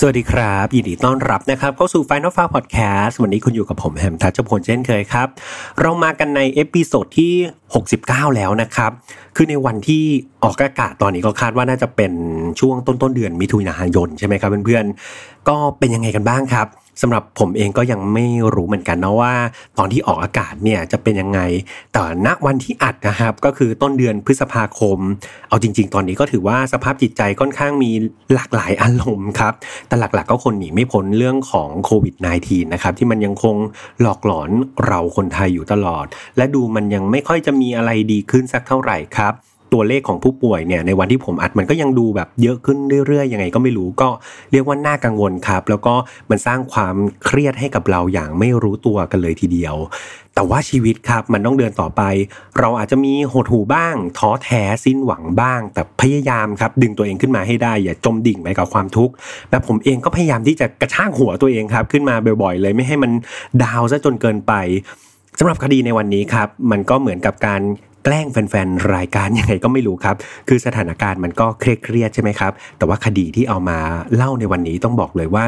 สวัสดีครับยินดีต้อนรับนะครับเข้าสู่ Final File Podcast วันนี้คุณอยู่กับผมแฮมทัชพลเช่นเคยครับ เรามากันใน episode ที่ 69 แล้วนะครับ คือในวันที่ออกอากาศตอนนี้ก็คาดว่าน่าจะเป็นช่วงต้นต้นเดือนมิถุนายนใช่ไหมครับเพื่อนๆก็เป็นยังไงกันบ้างครับ สำหรับผมเองก็ยังไม่รู้เหมือนกันนะว่า ตอนที่ออกอากาศเนี่ยจะเป็นยังไง แต่ณวันที่อัดนะครับ ก็คือต้นเดือนพฤษภาคม เอาจริง ๆ ตอนนี้ก็ถือว่าสภาพจิตใจค่อนข้างมีหลากหลายอารมณ์ครับ แต่หลักๆก็คนหนีไม่พ้นเรื่องของโควิด -19 นะครับที่มันยังคงหลอกหลอนเราคนไทยอยู่ตลอด และดูมันยังไม่ค่อยจะมีอะไรดีขึ้นสักเท่าไหร่ครับ ตัวเลขของผู้ป่วยเนี่ยในวันที่ผมอัดมันก็ยังดูแบบเยอะขึ้นเรื่อยๆยังไงก็ไม่รู้ก็เรียกว่าน่ากังวลครับ แล้วก็มันสร้างความเครียดให้กับเราอย่างไม่รู้ตัวกันเลยทีเดียว แต่ว่าชีวิตครับมันต้องเดินต่อไป เราอาจจะมีหดหูบ้างท้อแท้สิ้นหวังบ้าง แต่พยายามครับดึงตัวเองขึ้นมาให้ได้อย่าจมดิ่งไปกับความทุกข์แต่ผมเองก็พยายามที่จะกระชากหัวตัวเองครับ ขึ้นมาบ่อยๆ เลยไม่ให้มันดาวซะจนเกินไปสำหรับคดีในวันนี้ครับ มันก็เหมือนกับการ แกล้งแฟนๆรายการยังไงก็ไม่รู้ครับ คือสถานการณ์มันก็เครียดใช่ไหมครับ แต่ว่าคดีที่เอามาเล่าในวันนี้ต้องบอกเลยว่า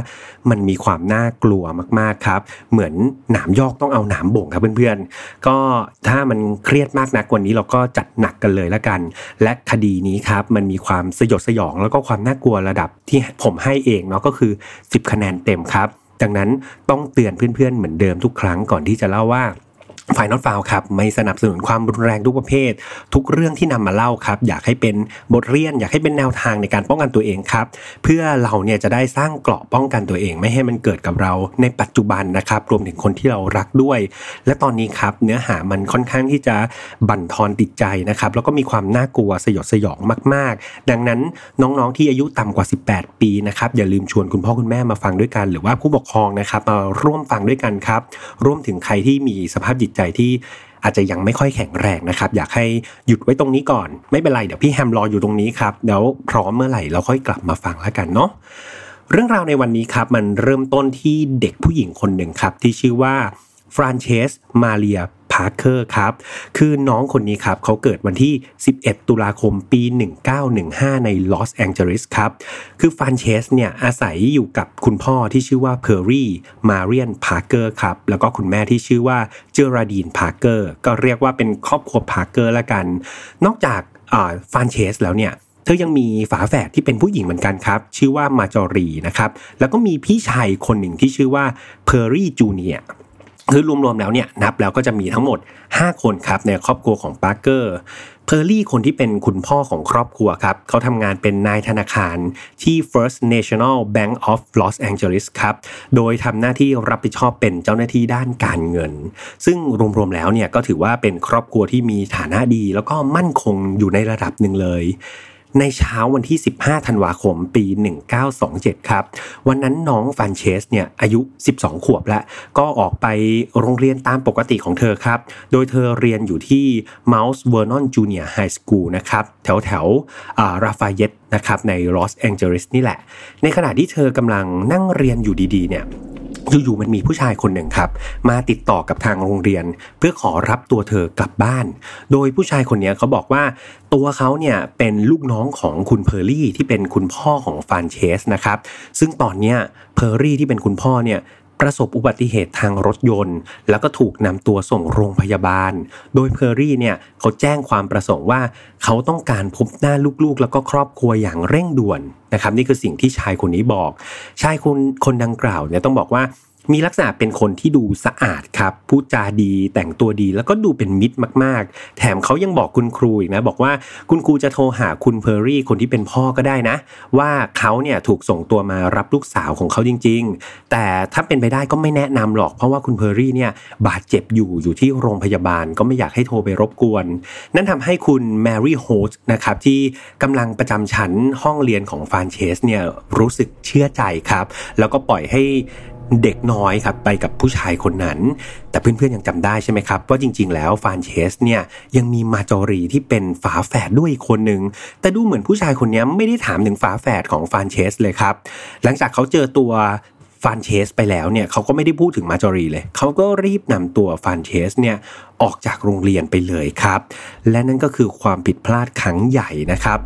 มันมีความน่ากลัวมากๆครับ เหมือนหนามยอกต้องเอาหนามบ่งครับเพื่อนๆ ก็ถ้ามันเครียดมากนักวันนี้เราก็จัดหนักกันเลยละกัน และคดีนี้ครับมันมีความสยดสยอง แล้วก็ความน่ากลัวระดับที่ผมให้เองเนาะก็คือ 10 คะแนนเต็มครับ ดังนั้นต้องเตือนเพื่อนๆเหมือนเดิมทุกครั้งก่อนที่จะเล่าว่า ฝ่ายนอตฟาวครับไม่สนับสนุนความรุนแรงทุกประเภท ทุกเรื่องที่นำมาเล่าครับ อยากให้เป็นบทเรียน อยากให้เป็นแนวทางในการป้องกันตัวเองครับ เพื่อเราเนี่ยจะได้สร้างเกราะป้องกันตัวเอง ไม่ให้มันเกิดกับเราในปัจจุบันนะครับ รวมถึงคนที่เรารักด้วย และตอนนี้ครับเนื้อหามันค่อนข้างที่จะบั่นทอนติดใจนะครับ แล้วก็มีความน่ากลัวสยดสยองมาก ๆ ดังนั้นน้องๆที่อายุต่ำกว่า 18 ปีนะครับอย่าลืมชวนคุณพ่อคุณแม่มาฟังด้วยกัน หรือว่าผู้ปกครองนะครับมาร่วมฟังด้วยกันครับร่วมถึงใครที่มีสภาพจิตใจที่อาจจะยังไม่ค่อยแข็งแรงนะครับ อยากให้หยุดไว้ตรงนี้ก่อน ไม่เป็นไรเดี๋ยวพี่แฮมรออยู่ตรงนี้ครับเดี๋ยวพร้อมเมื่อไหร่เราค่อยกลับมาฟังแล้วกันเนาะเรื่องราวในวันนี้ครับมันเริ่มต้นที่เด็กผู้หญิงคนหนึ่งครับที่ชื่อว่าฟรานเชสมาเรียน พาร์เกอร์ครับ คือน้องคนนี้ครับเขาเกิดวันที่ 11 ตุลาคมปี 1915 ในลอสแองเจลิสครับ คือฟรานเชสเนี่ยอาศัยอยู่กับคุณพ่อที่ชื่อว่าเพอร์รี่มาเรียนพาร์เกอร์ครับ แล้วก็คุณแม่ที่ชื่อว่าเจอราดีนพาร์เกอร์ก็เรียกว่าเป็นครอบครัวพาร์เกอร์ละกัน นอกจากฟรานเชสแล้วเนี่ยเธอยังมีฝาแฝดที่เป็นผู้หญิงเหมือนกันครับ ชื่อว่ามาจอรีนะครับ แล้วก็มีพี่ชายคนหนึ่งที่ชื่อว่าเพอร์รี่จูเนียร์ คือรวมๆแล้วเนี่ยนับแล้วก็จะมีทั้งหมด 5 คนครับในครอบครัวของพาร์เกอร์เพอร์รี่คนที่เป็นคุณพ่อของครอบครัวครับเขาทำงานเป็นนายธนาคารที่ First National Bank of Los Angeles ครับโดยทำหน้าที่รับผิดชอบเป็นเจ้าหน้าที่ด้านการเงิน ซึ่งรวมๆแล้วเนี่ยก็ถือว่าเป็นครอบครัวที่มีฐานะดี แล้วก็มั่นคงอยู่ในระดับหนึ่งเลย ในเช้าวันที่ 15 ธันวาคม ปี 1927 ครับ วันนั้นน้องฟานเชสเนี่ยอายุ 12 ขวบแล้ว ก็ออกไปโรงเรียนตามปกติของเธอครับ โดยเธอเรียนอยู่ที่ Mount Vernon Junior High School นะครับ แถวแถวราฟาเยตนะครับในลอสแองเจลิสนี่แหละ ในขณะที่เธอกำลังนั่งเรียนอยู่ดีๆเนี่ย อยู่ๆมันมีผู้ชายคนหนึ่งครับ มาติดต่อกับทางโรงเรียน เพื่อขอรับตัวเธอกลับบ้าน โดยผู้ชายคนนี้เขาบอกว่า ตัวเขาเนี่ยเป็นลูกน้องของคุณเพอร์รี่ที่เป็นคุณพ่อของฟรานเชสนะครับ ซึ่งตอนเนี้ยเพอร์รี่ที่เป็นคุณพ่อเนี่ย ประสบอุบัติเหตุทางรถยนต์ แล้วก็ถูกนำตัวส่งโรงพยาบาล โดยเพอร์รี่เนี่ยเขาแจ้งความประสงค์ว่า เขาต้องการพบหน้าลูกๆ แล้วก็ครอบครัวอย่างเร่งด่วนนะครับนี่คือสิ่งที่ชายคนนี้บอก ชายคนคนดังกล่าวเนี่ยต้องบอกว่า มีลักษณะเป็นคนที่ดูสะอาดครับ พูดจาดีแต่งตัวดีแล้วก็ดูเป็นมิตรมาก ๆ แถมเขายังบอกคุณครูอีกนะ บอกว่าคุณครูจะโทรหาคุณเพอร์รี่คนที่เป็นพ่อก็ได้นะ ว่าเขาเนี่ยถูกส่งตัวมารับลูกสาวของเขาจริง ๆ แต่ถ้าเป็นไปได้ก็ไม่แนะนำหรอก เพราะว่าคุณเพอร์รี่เนี่ยบาดเจ็บอยู่อยู่ที่โรงพยาบาลก็ไม่อยากให้โทรไปรบกวน นั่นทำให้คุณแมรี่โฮลต์นะครับที่กำลังประจำชั้นห้องเรียนของฟรานเชสเนี่ยรู้สึกเชื่อใจครับ แล้วก็ปล่อยให้ เด็กน้อยครับไปกับผู้ชายคนนั้น แต่เพื่อนๆยังจำได้ใช่ไหมครับ ว่าจริง ๆ แล้วฟรานเชสเนี่ยยังมีมาจอรีที่เป็นฝาแฝดด้วยคนหนึ่งแต่ดูเหมือนผู้ชายคนนี้ไม่ได้ถามถึงฝาแฝดของฟรานเชสเลยครับ หลังจากเขาเจอตัว ฟรานเชสไปแล้วเนี่ยเขาก็ไม่ได้พูดถึงมาจอรีเลย เขาก็รีบนำตัวฟรานเชสเนี่ยออกจากโรงเรียนไปเลยครับ และนั่นก็คือความผิดพลาดครั้งใหญ่นะครับ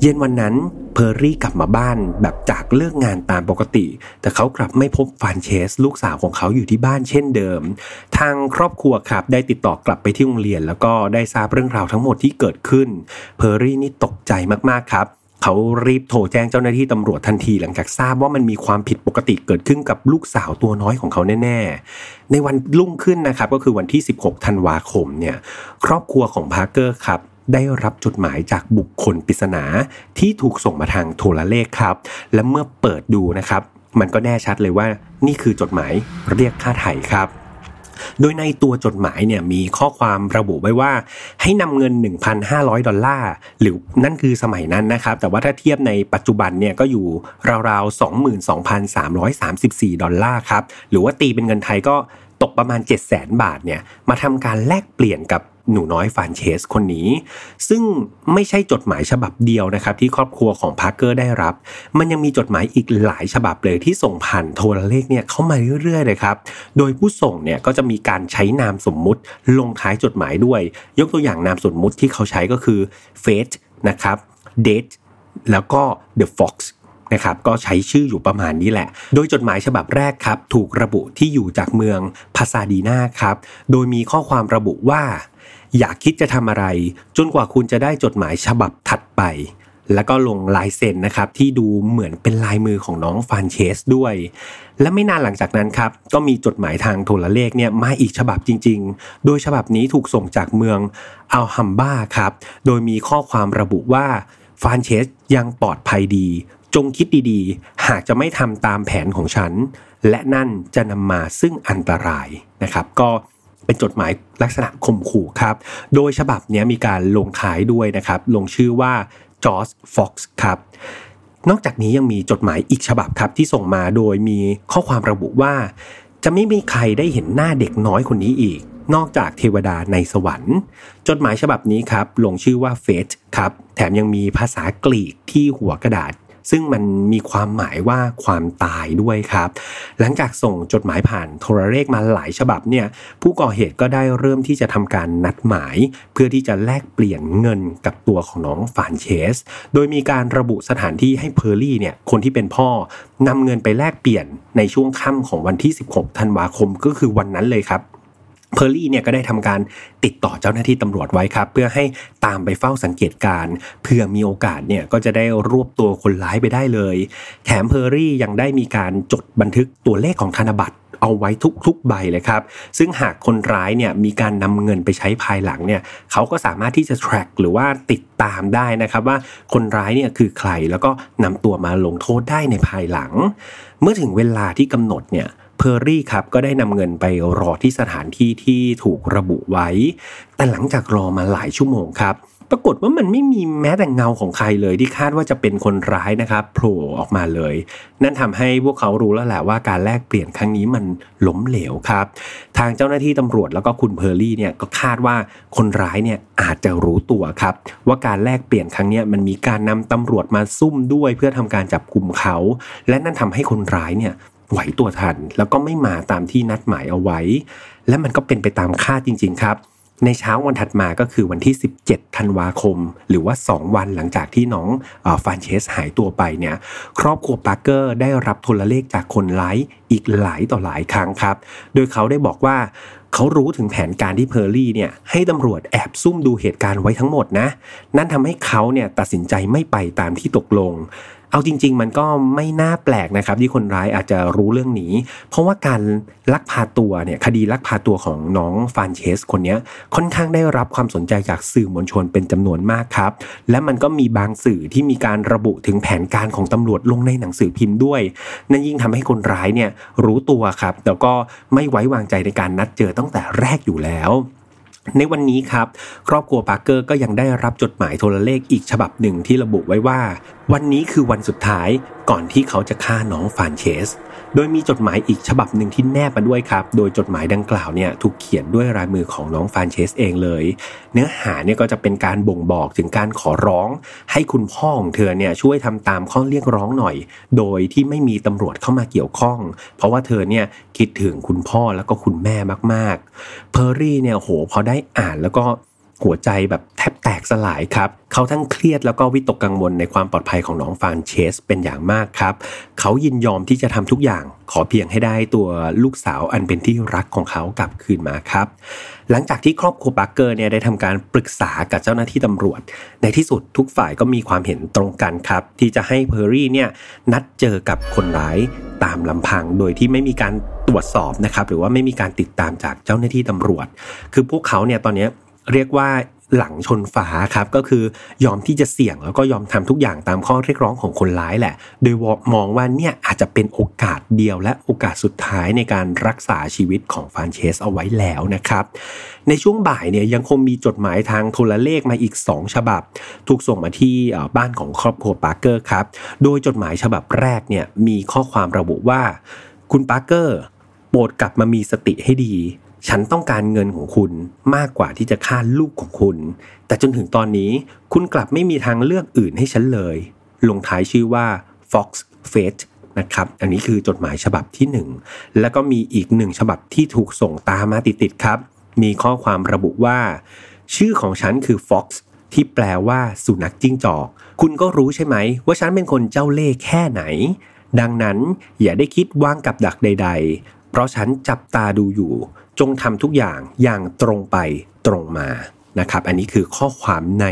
เย็นวันนั้นเพอร์รี่กลับมาบ้านแบบจากเลิกงานตามปกติ แต่เขากลับไม่พบฟรานเชส ลูกสาวของเขาอยู่ที่บ้านเช่นเดิม ทางครอบครัวครับได้ติดต่อกลับไปที่โรงเรียน แล้วก็ได้ทราบเรื่องราวทั้งหมดที่เกิดขึ้น เพอร์รี่นี่ตกใจมากๆครับ เขารีบโทรแจ้งเจ้าหน้าที่ตำรวจทันทีหลังจากทราบว่ามันมีความผิดปกติเกิดขึ้นกับลูกสาวตัวน้อยของเขาแน่ ๆ ในวันรุ่งขึ้นนะครับก็คือวันที่ 16 ธันวาคมเนี่ยครอบครัวของพาร์เกอร์ครับได้รับจดหมายจากบุคคลปริศนาที่ถูกส่งมาทางโทรเลขครับ และเมื่อเปิดดูนะครับ มันก็แน่ชัดเลยว่านี่คือจดหมายเรียกค่าไถ่ครับ โดยในตัวจดหมายเนี่ยมีข้อความระบุไว้ว่าให้นำเงิน 1,500 ดอลลาร์หรือนั่นคือสมัยนั้นนะครับ แต่ว่าถ้าเทียบในปัจจุบันเนี่ยก็อยู่ราวๆ 22,334 ดอลลาร์ครับ หรือว่าตีเป็นเงินไทยก็ตกประมาณ 700,000 บาทเนี่ยมาทำการแลกเปลี่ยนกับ หนูน้อยฟานเชสคนนี้ ซึ่งไม่ใช่จดหมายฉบับเดียวนะครับ ที่ครอบครัวของพาร์เกอร์ได้รับ มันยังมีจดหมายอีกหลายฉบับเลยที่ส่งผ่านโทรเลขเนี่ยเข้ามาเรื่อยๆเลยครับ โดยผู้ส่งเนี่ยก็จะมีการใช้นามสมมุติลงท้ายจดหมายด้วย ยกตัวอย่างนามสมมุติที่เขาใช้ก็คือ Fate นะครับ Date แล้วก็ The Fox นะครับก็ใช้ชื่ออยู่ประมาณนี้แหละ โดยจดหมายฉบับแรกครับ ถูกระบุที่อยู่จากเมืองพาซาดีนาครับ โดยมีข้อความระบุว่า อย่าคิดจะทำอะไร จนกว่าคุณจะได้จดหมายฉบับถัดไป แล้วก็ลงลายเซ็นนะครับที่ดูเหมือนเป็นลายมือของน้องฟานเชสด้วย และไม่นานหลังจากนั้นครับก็มีจดหมายทางโทรเลขเนี่ยมาอีกฉบับจริง ๆ โดยฉบับนี้ถูกส่งจากเมืองอัลฮัมบ้าครับ โดยมีข้อความระบุว่าฟานเชสยังปลอดภัยดี งคิดดีๆ หากจะไม่ทำตามแผนของฉัน และนั่นจะนำมาซึ่งอันตรายนะครับ ก็เป็นจดหมายลักษณะข่มขู่ครับ โดยฉบับนี้มีการลงท้ายด้วยนะครับ ลงชื่อว่าจอร์จฟ็อกซ์ครับ นอกจากนี้ยังมีจดหมายอีกฉบับครับที่ส่งมาโดยมีข้อความระบุว่า จะไม่มีใครได้เห็นหน้าเด็กน้อยคนนี้อีก นอกจากเทวดาในสวรรค์ จดหมายฉบับนี้ครับลงชื่อว่าเฟสครับ แถมยังมีภาษากรีกที่หัวกระดาษ ซึ่งมันมีความหมายว่าความตายด้วยครับ หลังจากส่งจดหมายผ่านโทรเลขมาหลายฉบับเนี่ยผู้ก่อเหตุก็ได้เริ่มที่จะทำการนัดหมาย เพื่อที่จะแลกเปลี่ยนเงินกับตัวของน้องฟรานเชส โดยมีการระบุสถานที่ให้เพอร์รี่เนี่ยคนที่เป็นพ่อนำเงินไปแลกเปลี่ยนในช่วงค่ำของวันที่ 16 ธันวาคมก็คือวันนั้นเลยครับ เพอร์รี่เนี่ยก็ได้ทำการติดต่อเจ้าหน้าที่ตำรวจไว้ครับ เพื่อให้ตามไปเฝ้าสังเกตการณ์เผื่อมีโอกาสเนี่ยก็จะได้รวบตัวคนร้ายไปได้เลย แถมเพอร์รี่ยังได้มีการจดบันทึกตัวเลขของธนบัตรเอาไว้ทุกๆใบเลยครับ ซึ่งหากคนร้ายเนี่ยมีการนำเงินไปใช้ภายหลังเนี่ยเขาก็สามารถที่จะ track หรือว่าติดตามได้นะครับว่าคนร้ายเนี่ยคือใครแล้วก็นำตัวมาลงโทษได้ในภายหลัง เมื่อถึงเวลาที่กำหนดเนี่ย เพอร์รี่ครับก็ได้นำเงินไปรอที่สถานที่ที่ถูกระบุไว้ แต่หลังจากรอมาหลายชั่วโมงครับปรากฏว่ามันไม่มีแม้แต่เงาของใครเลยที่คาดว่าจะเป็นคนร้ายนะครับโผล่ออกมาเลย นั่นทำให้พวกเขารู้แล้วแหละว่าการแลกเปลี่ยนครั้งนี้มันล้มเหลวครับ ทางเจ้าหน้าที่ตำรวจแล้วก็คุณเพอร์ลี่เนี่ยก็คาดว่าคนร้ายเนี่ยอาจจะรู้ตัวครับ ว่าการแลกเปลี่ยนครั้งนี้มันมีการนำตำรวจมาซุ่มด้วยเพื่อทำการจับกลุ่มเขา และนั่นทำให้คนร้ายเนี่ย ไหวตัวทัน แล้วก็ไม่มาตามที่นัดหมายเอาไว้ และมันก็เป็นไปตามคาดจริง ๆ ครับ ในเช้าวันถัดมาก็คือวันที่ 17 ธันวาคม หรือว่า 2 วันหลังจากที่น้องฟานเชสหายตัวไปเนี่ย ครอบครัวปาร์เกอร์ได้รับโทรเลขจากคนร้ายอีกหลายต่อหลายครั้งครับ โดยเขาได้บอกว่าเขารู้ถึงแผนการที่เพอร์รี่เนี่ยให้ตำรวจแอบซุ่มดูเหตุการณ์ไว้ทั้งหมดนะ นั่นทำให้เขาเนี่ยตัดสินใจไม่ไปตามที่ตกลง เอาจริง ๆ มันก็ไม่น่าแปลกนะครับที่คนร้ายอาจจะรู้เรื่องนี้ เพราะว่าการลักพาตัวเนี่ยคดีลักพาตัวของน้องฟานเชสคนนี้ค่อนข้างได้รับความสนใจจากสื่อมวลชนเป็นจำนวนมากครับ และมันก็มีบางสื่อที่มีการระบุถึงแผนการของตำรวจลงในหนังสือพิมพ์ด้วย นั่นยิ่งทำให้คนร้ายเนี่ยรู้ตัวครับ แล้วก็ไม่ไว้วางใจในการนัดเจอตั้งแต่แรกอยู่แล้ว ในวันนี้ครับ ครอบครัวปาร์เกอร์ก็ยังได้รับจดหมายโทรเลขอีกฉบับหนึ่งที่ระบุไว้ว่า วันนี้คือวันสุดท้ายก่อนที่เขาจะฆ่าน้องฟานเชส โดยมีจดหมายอีกฉบับหนึ่งที่แนบมาด้วยครับ โดยจดหมายดังกล่าวเนี่ยถูกเขียนด้วยลายมือของน้องฟานเชสเองเลย เนื้อหาเนี่ยก็จะเป็นการบ่งบอกถึงการขอร้อง ให้คุณพ่อของเธอเนี่ยช่วยทำตามข้อเรียกร้องหน่อย โดยที่ไม่มีตำรวจเข้ามาเกี่ยวข้อง เพราะว่าเธอเนี่ยคิดถึงคุณพ่อแล้วก็คุณแม่มากๆ เพอร์รี่เนี่ยโหพอได้อ่านแล้วก็ หัวใจแบบแทบแตกสลายครับ เขาทั้งเครียดแล้วก็วิตกกังวลในความปลอดภัยของน้องฟานเชสเป็นอย่างมากครับ เขายินยอมที่จะทำทุกอย่าง ขอเพียงให้ได้ตัวลูกสาวอันเป็นที่รักของเขากลับคืนมาครับ หลังจากที่ครอบครัวปาร์เกอร์เนี่ยได้ทำการปรึกษากับเจ้าหน้าที่ตำรวจ ในที่สุดทุกฝ่ายก็มีความเห็นตรงกันครับ ที่จะให้เพอร์รี่เนี่ยนัดเจอกับคนร้ายตามลำพังโดยที่ไม่มีการตรวจสอบนะครับหรือว่าไม่มีการติดตามจากเจ้าหน้าที่ตำรวจ คือพวกเขาเนี่ยตอนนี้ เรียกว่าหลังชนฝาครับก็คือยอมที่จะเสี่ยงแล้วก็ยอมทำทุกอย่างตามข้อเรียกร้องของคนร้ายแหละ โดยมองว่าเนี่ยอาจจะเป็นโอกาสเดียวและโอกาสสุดท้ายในการรักษาชีวิตของฟานเชสเอาไว้แล้วนะครับ ในช่วงบ่ายเนี่ยยังคงมีจดหมายทางโทรเลขมาอีก 2 ฉบับ ถูกส่งมาที่บ้านของครอบครัวปาร์เกอร์ครับ โดยจดหมายฉบับแรกเนี่ยมีข้อความระบุว่า คุณปาร์เกอร์โปรดกลับมามีสติให้ดี ฉันต้องการเงินของคุณมากกว่าที่จะฆ่าลูกของคุณ แต่จนถึงตอนนี้คุณกลับไม่มีทางเลือกอื่นให้ฉันเลย ลงท้ายชื่อว่า Fox Fate นะครับ อันนี้คือจดหมายฉบับที่ 1 แล้วก็มีอีกหนึ่งฉบับที่ถูกส่งตามมาติดๆครับ มีข้อความระบุว่า ชื่อของฉันคือ Fox ที่แปลว่าสุนัขจิ้งจอก คุณก็รู้ใช่ไหม ว่าฉันเป็นคนเจ้าเล่ห์แค่ไหน ดังนั้นอย่าได้คิดวางกับดักใด ๆ เพราะฉันจับตาดูอยู่ จงทำทุกอย่างอย่างตรงไปตรงมานะครับ อันนี้คือข้อความใน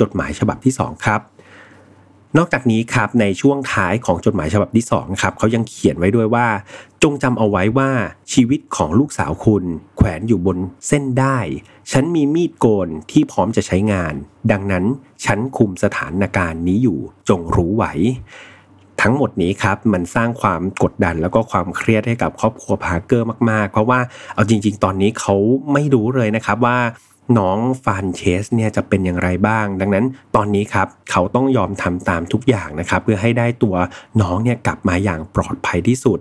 จดหมายฉบับที่ 2 ครับ นอกจากนี้ครับในช่วงท้ายของจดหมายฉบับที่2ครับเขายังเขียนไว้ด้วยว่า จงจำเอาไว้ว่าชีวิตของลูกสาวคุณ แขวนอยู่บนเส้นด้าย ฉันมีมีดโกนที่พร้อมจะใช้งาน ดังนั้นฉันคุมสถานการณ์นี้อยู่จงรู้ไว้ ทั้งหมดนี้ครับมันสร้างความกดดันแล้วก็ความเครียดให้กับครอบครัวพาร์เกอร์มาก ๆ เพราะว่าเอาจริง ๆ ตอนนี้เขาไม่รู้เลยนะครับว่าน้องฟานเชสเนี่ยจะเป็นอย่างไรบ้าง ดังนั้นตอนนี้ครับเขาต้องยอมทำตามทุกอย่างนะครับ เพื่อให้ได้ตัวน้องเนี่ยกลับมาอย่างปลอดภัยที่สุด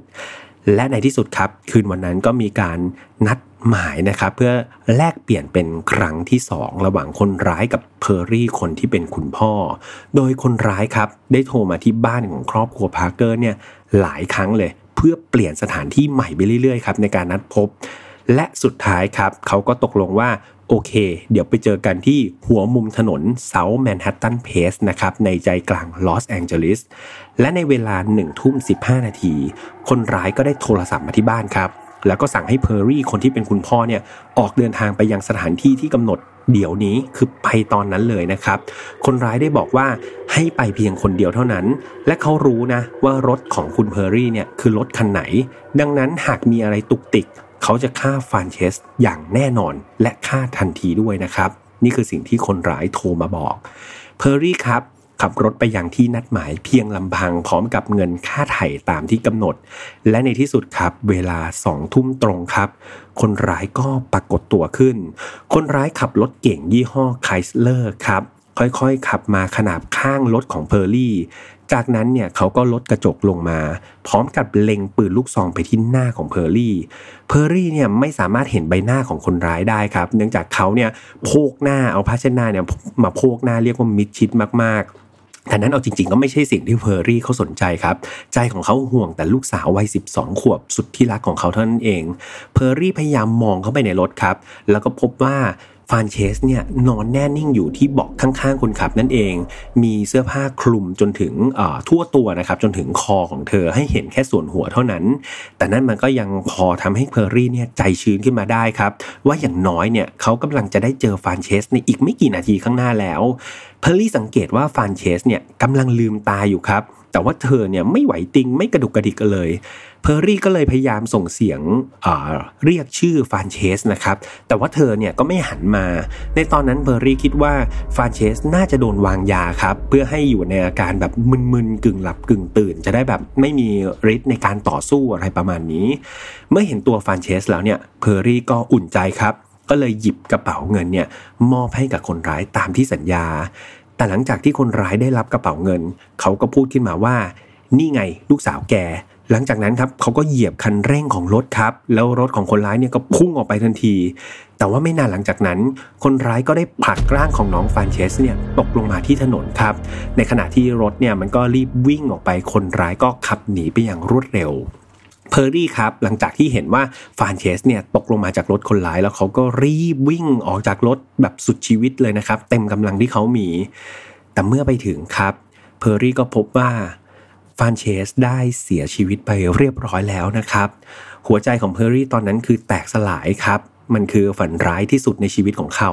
และในที่สุดครับ คืนวันนั้นก็มีการนัด หมายนะครับเพื่อแลกเปลี่ยนเป็นครั้งที่ 2 ระหว่างคนร้ายกับเพอร์รี่คนที่เป็นคุณพ่อ โดยคนร้ายครับได้โทรมาที่บ้านของครอบครัวพาร์เกอร์เนี่ยหลายครั้งเลย เพื่อเปลี่ยนสถานที่ใหม่ไปเรื่อยๆครับในการนัดพบ และสุดท้ายครับเขาก็ตกลงว่าโอเค เดี๋ยวไปเจอกันที่หัวมุมถนนSouth Manhattan Place นะครับในใจกลางลอสแองเจลิสและในเวลา1ทุ่ม15 นาที คนร้ายก็ได้โทรศัพท์มาที่บ้านครับ แล้วก็สั่งให้เพอร์รี่คนที่เป็นคุณพ่อเนี่ยออกเดินทางไปยังสถานที่ที่กำหนดเดี๋ยวนี้คือไปตอนนั้นเลยนะครับ คนร้ายได้บอกว่าให้ไปเพียงคนเดียวเท่านั้น และเขารู้นะว่ารถของคุณเพอร์รี่เนี่ยคือรถคันไหน ดังนั้นหากมีอะไรตุกติก เขาจะฆ่าฟานเชสอย่างแน่นอนและฆ่าทันทีด้วยนะครับ นี่คือสิ่งที่คนร้ายโทรมาบอกเพอร์รี่ครับ ขับรถไปยังที่นัดหมายเพียงลำพังพร้อมกับเงินค่าไถ่ตามที่กำหนด และในที่สุดครับ เวลาสองทุ่มตรงครับ คนร้ายก็ปรากฏตัวขึ้น คนร้ายขับรถเก๋งยี่ห้อไคสเลอร์ครับค่อยๆ ขับมาขนาบข้างรถของเพอร์รี่ จากนั้นเนี่ยเขาก็ลดกระจกลงมา พร้อมกับเล็งปืนลูกซองไปที่หน้าของเพอร์รี่ เพอร์รี่เนี่ยไม่สามารถเห็นใบหน้าของคนร้ายได้ครับ เนื่องจากเขาเนี่ยโพกหน้าเอาผ้าเช็ดหน้าเนี่ยมาโพกหน้าเรียกว่ามิดชิดมาก แต่นั่นเอาจริงๆก็ไม่ใช่สิ่งที่เพอร์รี่เขาสนใจครับ ใจของเขาห่วงแต่ลูกสาววัย 12 ขวบสุดที่รักของเขาเท่านั้นเอง เพอร์รี่พยายามมองเข้าไปในรถครับ แล้วก็พบว่าฟานเชสเนี่ยนอนแน่นิ่งอยู่ที่เบาะข้างๆคนขับนั่นเอง มีเสื้อผ้าคลุมจนถึงทั่วตัวนะครับจนถึงคอของเธอให้เห็นแค่ส่วนหัวเท่านั้น แต่นั่นมันก็ยังพอทำให้เพอร์รี่เนี่ยใจชื้นขึ้นมาได้ครับ ว่าอย่างน้อยเนี่ยเขากำลังจะได้เจอฟานเชสในอีกไม่กี่นาทีข้างหน้าแล้ว เพอร์รี่สังเกตว่าฟานเชสเนี่ยกำลังลืมตาอยู่ครับ แต่ว่าเธอเนี่ยไม่ไหวติงไม่กระดุกกระดิกเลย เพอร์รี่ก็เลยพยายามส่งเสียงเรียกชื่อฟานเชสนะครับ แต่ว่าเธอเนี่ยก็ไม่หันมา ในตอนนั้นเพอร์รี่คิดว่าฟานเชสน่าจะโดนวางยาครับ เพื่อให้อยู่ในอาการแบบมึนๆกึ่งหลับกึ่งตื่น จะได้แบบไม่มีฤทธิ์ในการต่อสู้อะไรประมาณนี้ เมื่อเห็นตัวฟานเชสแล้วเนี่ยเพอร์รี่ก็อุ่นใจครับ ก็เลยหยิบกระเป๋าเงินเนี่ยมอบให้กับคนร้ายตามที่สัญญา แต่หลังจากที่คนร้ายได้รับกระเป๋าเงิน เขาก็พูดขึ้นมาว่า นี่ไงลูกสาวแกหลังจากนั้นครับเขาก็เหยียบคันเร่งของรถครับ แล้วรถของคนร้ายเนี่ยก็พุ่งออกไปทันที แต่ว่าไม่นานหลังจากนั้น คนร้ายก็ได้ผลักร่างของน้องฟานเชสเนี่ยตกลงมาที่ถนนครับ ในขณะที่รถเนี่ยมันก็รีบวิ่งออกไปคนร้ายก็ขับหนีไปอย่างรวดเร็ว เพอร์รี่ครับหลังจากที่เห็นว่าฟานเชสเนี่ยตกลงมาจากรถคนร้าย แล้วเขาก็รีบวิ่งออกจากรถแบบสุดชีวิตเลยนะครับ เต็มกำลังที่เขามี แต่เมื่อไปถึงครับเพอร์รี่ก็พบว่าฟานเชสได้เสียชีวิตไปเรียบร้อยแล้วนะครับ หัวใจของเพอร์รี่ตอนนั้นคือแตกสลายครับ มันคือฝันร้ายที่สุดในชีวิตของเขา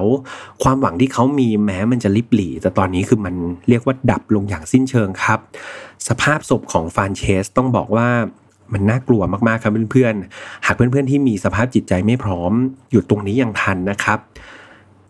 ความหวังที่เขามีแม้มันจะลิบหลี่ แต่ตอนนี้คือมันเรียกว่าดับลงอย่างสิ้นเชิงครับ สภาพศพของฟานเชสต้องบอกว่า มันน่ากลัวมากๆครับเพื่อนๆ หากเพื่อนๆที่มีสภาพจิตใจไม่พร้อม อยู่ตรงนี้ยังทันนะครับ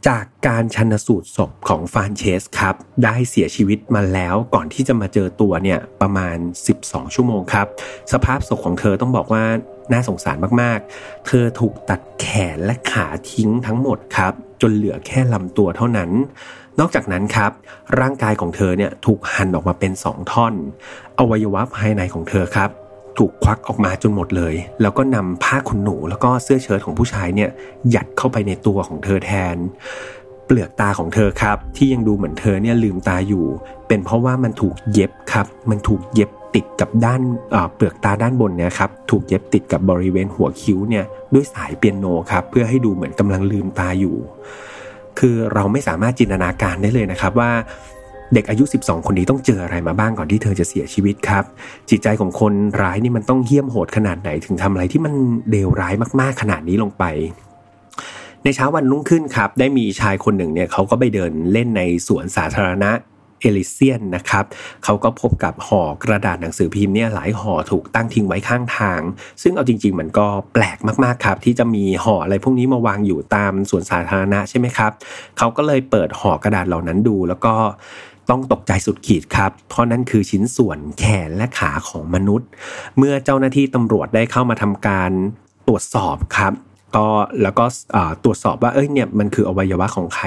จากการชันสูตรศพของฟานเชสครับ ได้เสียชีวิตมาแล้วก่อนที่จะมาเจอตัวเนี่ยประมาณ 12 ชั่วโมงครับ สภาพศพของเธอต้องบอกว่าน่าสงสารมากๆ เธอถูกตัดแขนและขาทิ้งทั้งหมดครับ จนเหลือแค่ลำตัวเท่านั้น นอกจากนั้นครับ ร่างกายของเธอเนี่ยถูกหั่นออกมาเป็นสองท่อน อวัยวะภายในของเธอครับ ถูกควักออกมาจนหมดเลย แล้วก็นำผ้าขนหนู แล้วก็เสื้อเชิ้ตของผู้ชายเนี่ยยัดเข้าไปในตัวของเธอแทน เปลือกตาของเธอครับ ที่ยังดูเหมือนเธอเนี่ยลืมตาอยู่ เป็นเพราะว่ามันถูกเย็บครับ มันถูกเย็บติดกับด้านเปลือกตาด้านบนเนี่ยครับถูกเย็บติดกับบริเวณหัวคิ้วเนี่ยด้วยสายเปียโนครับเพื่อให้ดูเหมือนกำลังลืมตาอยู่ คือเราไม่สามารถจินตนาการได้เลยนะครับว่า เด็กอายุ 12 คนนี้ต้องเจออะไรมาบ้างก่อนที่เธอจะเสียชีวิตครับ จิตใจของคนร้ายนี่มันต้องเหี้ยมโหดขนาดไหนถึงทำอะไรที่มันเลวร้ายมากๆขนาดนี้ลงไปในเช้าวันรุ่งขึ้นครับ ได้มีชายคนหนึ่งเนี่ยเขาก็ไปเดินเล่นในสวนสาธารณะเอลิเซียนนะครับเขาก็พบกับห่อกระดาษหนังสือพิมพ์เนี่ยหลายห่อถูกตั้งทิ้งไว้ข้างทาง ซึ่งเอาจริง ๆ มันก็แปลกมากๆครับ ที่จะมีห่ออะไรพวกนี้มาวางอยู่ตามสวนสาธารณะใช่ไหมครับเขาก็เลยเปิดห่อกระดาษเหล่านั้นดู แล้วก็ ต้องตกใจสุดขีดครับ เพราะนั่นคือชิ้นส่วนแขนและขาของมนุษย์ เมื่อเจ้าหน้าที่ตำรวจได้เข้ามาทำการตรวจสอบครับก็แล้วก็ตรวจสอบว่าเอ้ยเนี่ยมันคืออวัยวะของใคร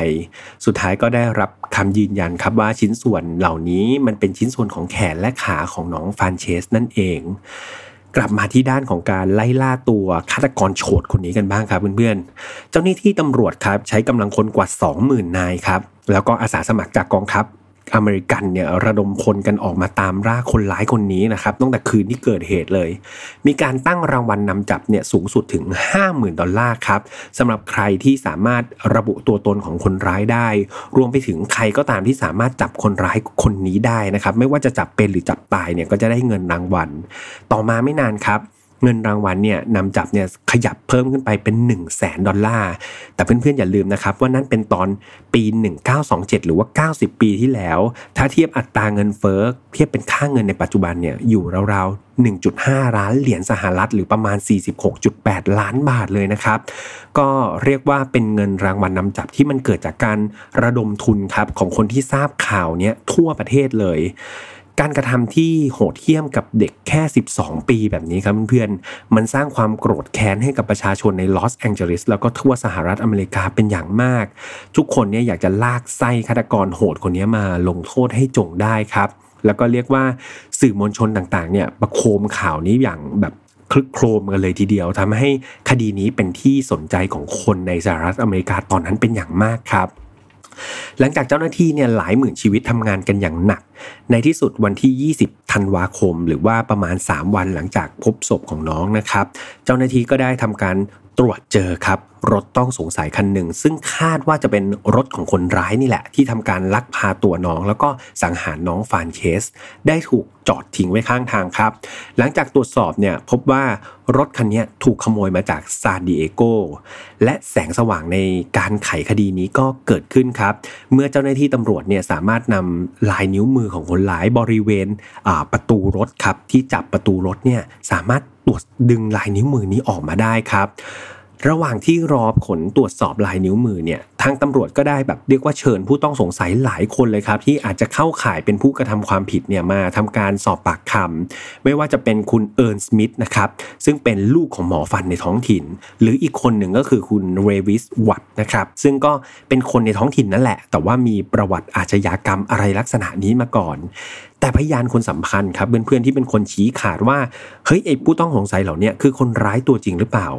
สุดท้ายก็ได้รับคำยืนยันครับว่าชิ้นส่วนเหล่านี้มันเป็นชิ้นส่วนของแขนและขาของน้องฟานเชสนั่นเอง กลับมาที่ด้านของการไล่ล่าตัวฆาตกรโฉดคนนี้กันบ้างครับเพื่อนๆ เจ้าหน้าที่ตำรวจครับใช้กำลังคนกว่า 20,000 นายครับแล้วก็อาสาสมัครจากกองทัพ อเมริกันเนี่ยระดมพลกันออกมาตามล่าคนร้ายคนนี้นะครับตั้งแต่คืนที่เกิดเหตุเลย มีการตั้งรางวัลนนำจับเนี่ยสูงสุดถึง 50,000 ดอลลาร์ครับสำหรับใครที่สามารถระบุตัวตนของคนร้ายได้ รวมไปถึงใครก็ตามที่สามารถจับคนร้ายคนนี้ได้นะครับไม่ว่าจะจับเป็นหรือจับตายเนี่ยก็จะได้เงินรางวัลต่อมาไม่นานครับ เงินรางวัลเนี่ยนำจับเนี่ยขยับเพิ่มขึ้นไปเป็น 1 0 0 0 0แสนดอลลาร์ แต่เพื่อนๆอย่าลืมนะครับว่านั่นเป็นตอนปี 1927 หรือว่า 90 ปีที่แล้ว ถ้าเทียบอัตราเงินเฟ้อเทียบเป็นค่าเงินในปัจจุบันเนี่ยอยู่ราวๆ1.5 ล้านเหรียญสหรัฐหรือประมาณ 46.8 ล้านบาทเลยนะครับ ก็เรียกว่าเป็นเงินรางวัลนนำจับที่มันเกิดจากการระดมทุนครับของคนที่ทราบข่าวเนี้ยทั่วประเทศเลย การกระทำที่โหดเหี้ยมกับเด็กแค่ 12 ปีแบบนี้ครับเพื่อนๆ มันสร้างความโกรธแค้นให้กับประชาชนในลอสแองเจลิสแล้วก็ทั่วสหรัฐอเมริกาเป็นอย่างมาก ทุกคนเนี่ยอยากจะลากไส้ฆาตกรโหดคนนี้มาลงโทษให้จงได้ครับ แล้วก็เรียกว่าสื่อมวลชนต่างๆ เนี่ยประโคมข่าวนี้อย่างแบบคลึกโครมกันเลยทีเดียวทำให้คดีนี้เป็นที่สนใจของคนในสหรัฐอเมริกาตอนนั้นเป็นอย่างมากครับ หลังจากเจ้าหน้าที่เนี่ยหลายหมื่นชีวิตทำงานกันอย่างหนัก ในที่สุดวันที่ 20 ธันวาคม หรือว่าประมาณ 3 วันหลังจากพบศพของน้องนะครับ เจ้าหน้าที่ก็ได้ทำการตรวจเจอครับ รถต้องสงสัยคันหนึ่ง ซึ่งคาดว่าจะเป็นรถของคนร้ายนี่แหละ ที่ทำการลักพาตัวน้อง แล้วก็สังหารน้องฟานเคส ได้ถูกจอดทิ้งไว้ข้างทางครับ หลังจากตรวจสอบเนี่ยพบว่ารถคันนี้ถูกขโมยมาจากซานดิเอโกและแสงสว่างในการไขคดีนี้ก็เกิดขึ้นครับ เมื่อเจ้าหน้าที่ตำรวจเนี่ยสามารถนำลายนิ้วมือของคนหลายบริเวณประตูรถครับที่จับประตูรถเนี่ยสามารถตรวจดึงลายนิ้วมือนี้ออกมาได้ครับ ระหว่างที่รอผลตรวจสอบลายนิ้วมือเนี่ยทางตำรวจก็ได้แบบเรียกว่าเชิญผู้ต้องสงสัยหลายคนเลยครับ ที่อาจจะเข้าข่ายเป็นผู้กระทำความผิดเนี่ยมาทำการสอบปากคำไม่ว่าจะเป็นคุณเอิร์นสมิธนะครับซึ่งเป็นลูกของหมอฟันในท้องถิ่น หรืออีกคนหนึ่งก็คือคุณเรวิสวัตนะครับซึ่งก็เป็นคนในท้องถิ่นนั่นแหละ แต่ว่ามีประวัติอาชญากรรมอะไรลักษณะนี้มาก่อน แต่พยานคนสำคัญครับเพื่อนๆที่เป็นคนชี้ขาดว่าเฮ้ยไอ้ผู้ต้องสงสัยเหล่านี้คือคนร้ายตัวจริงหรือเปล่า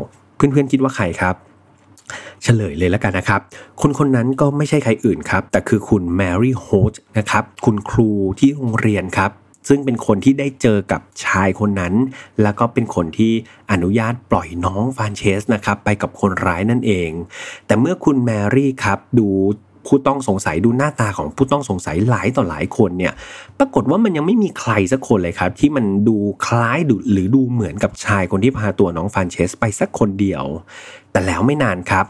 เพื่อนๆคิดว่าใครครับเฉลยเลยแล้วกันนะครับ คนคนนั้นก็ไม่ใช่ใครอื่นครับ แต่คือคุณแมรี่โฮลต์นะครับ คุณครูที่โรงเรียนครับ ซึ่งเป็นคนที่ได้เจอกับชายคนนั้น แล้วก็เป็นคนที่อนุญาตปล่อยน้องฟรานเซสนะครับ ไปกับคนร้ายนั่นเอง แต่เมื่อคุณแมรี่ครับดู ผู้ต้องสงสัยดูหน้าตาของผู้ต้องสงสัยหลายต่อหลายคนเนี่ย ปรากฏว่ามันยังไม่มีใครสักคนเลยครับ ที่มันดูคล้ายดูหรือดูเหมือนกับชายคนที่พาตัวน้องฟรานเซสไปสักคนเดียว แต่แล้วไม่นานครับ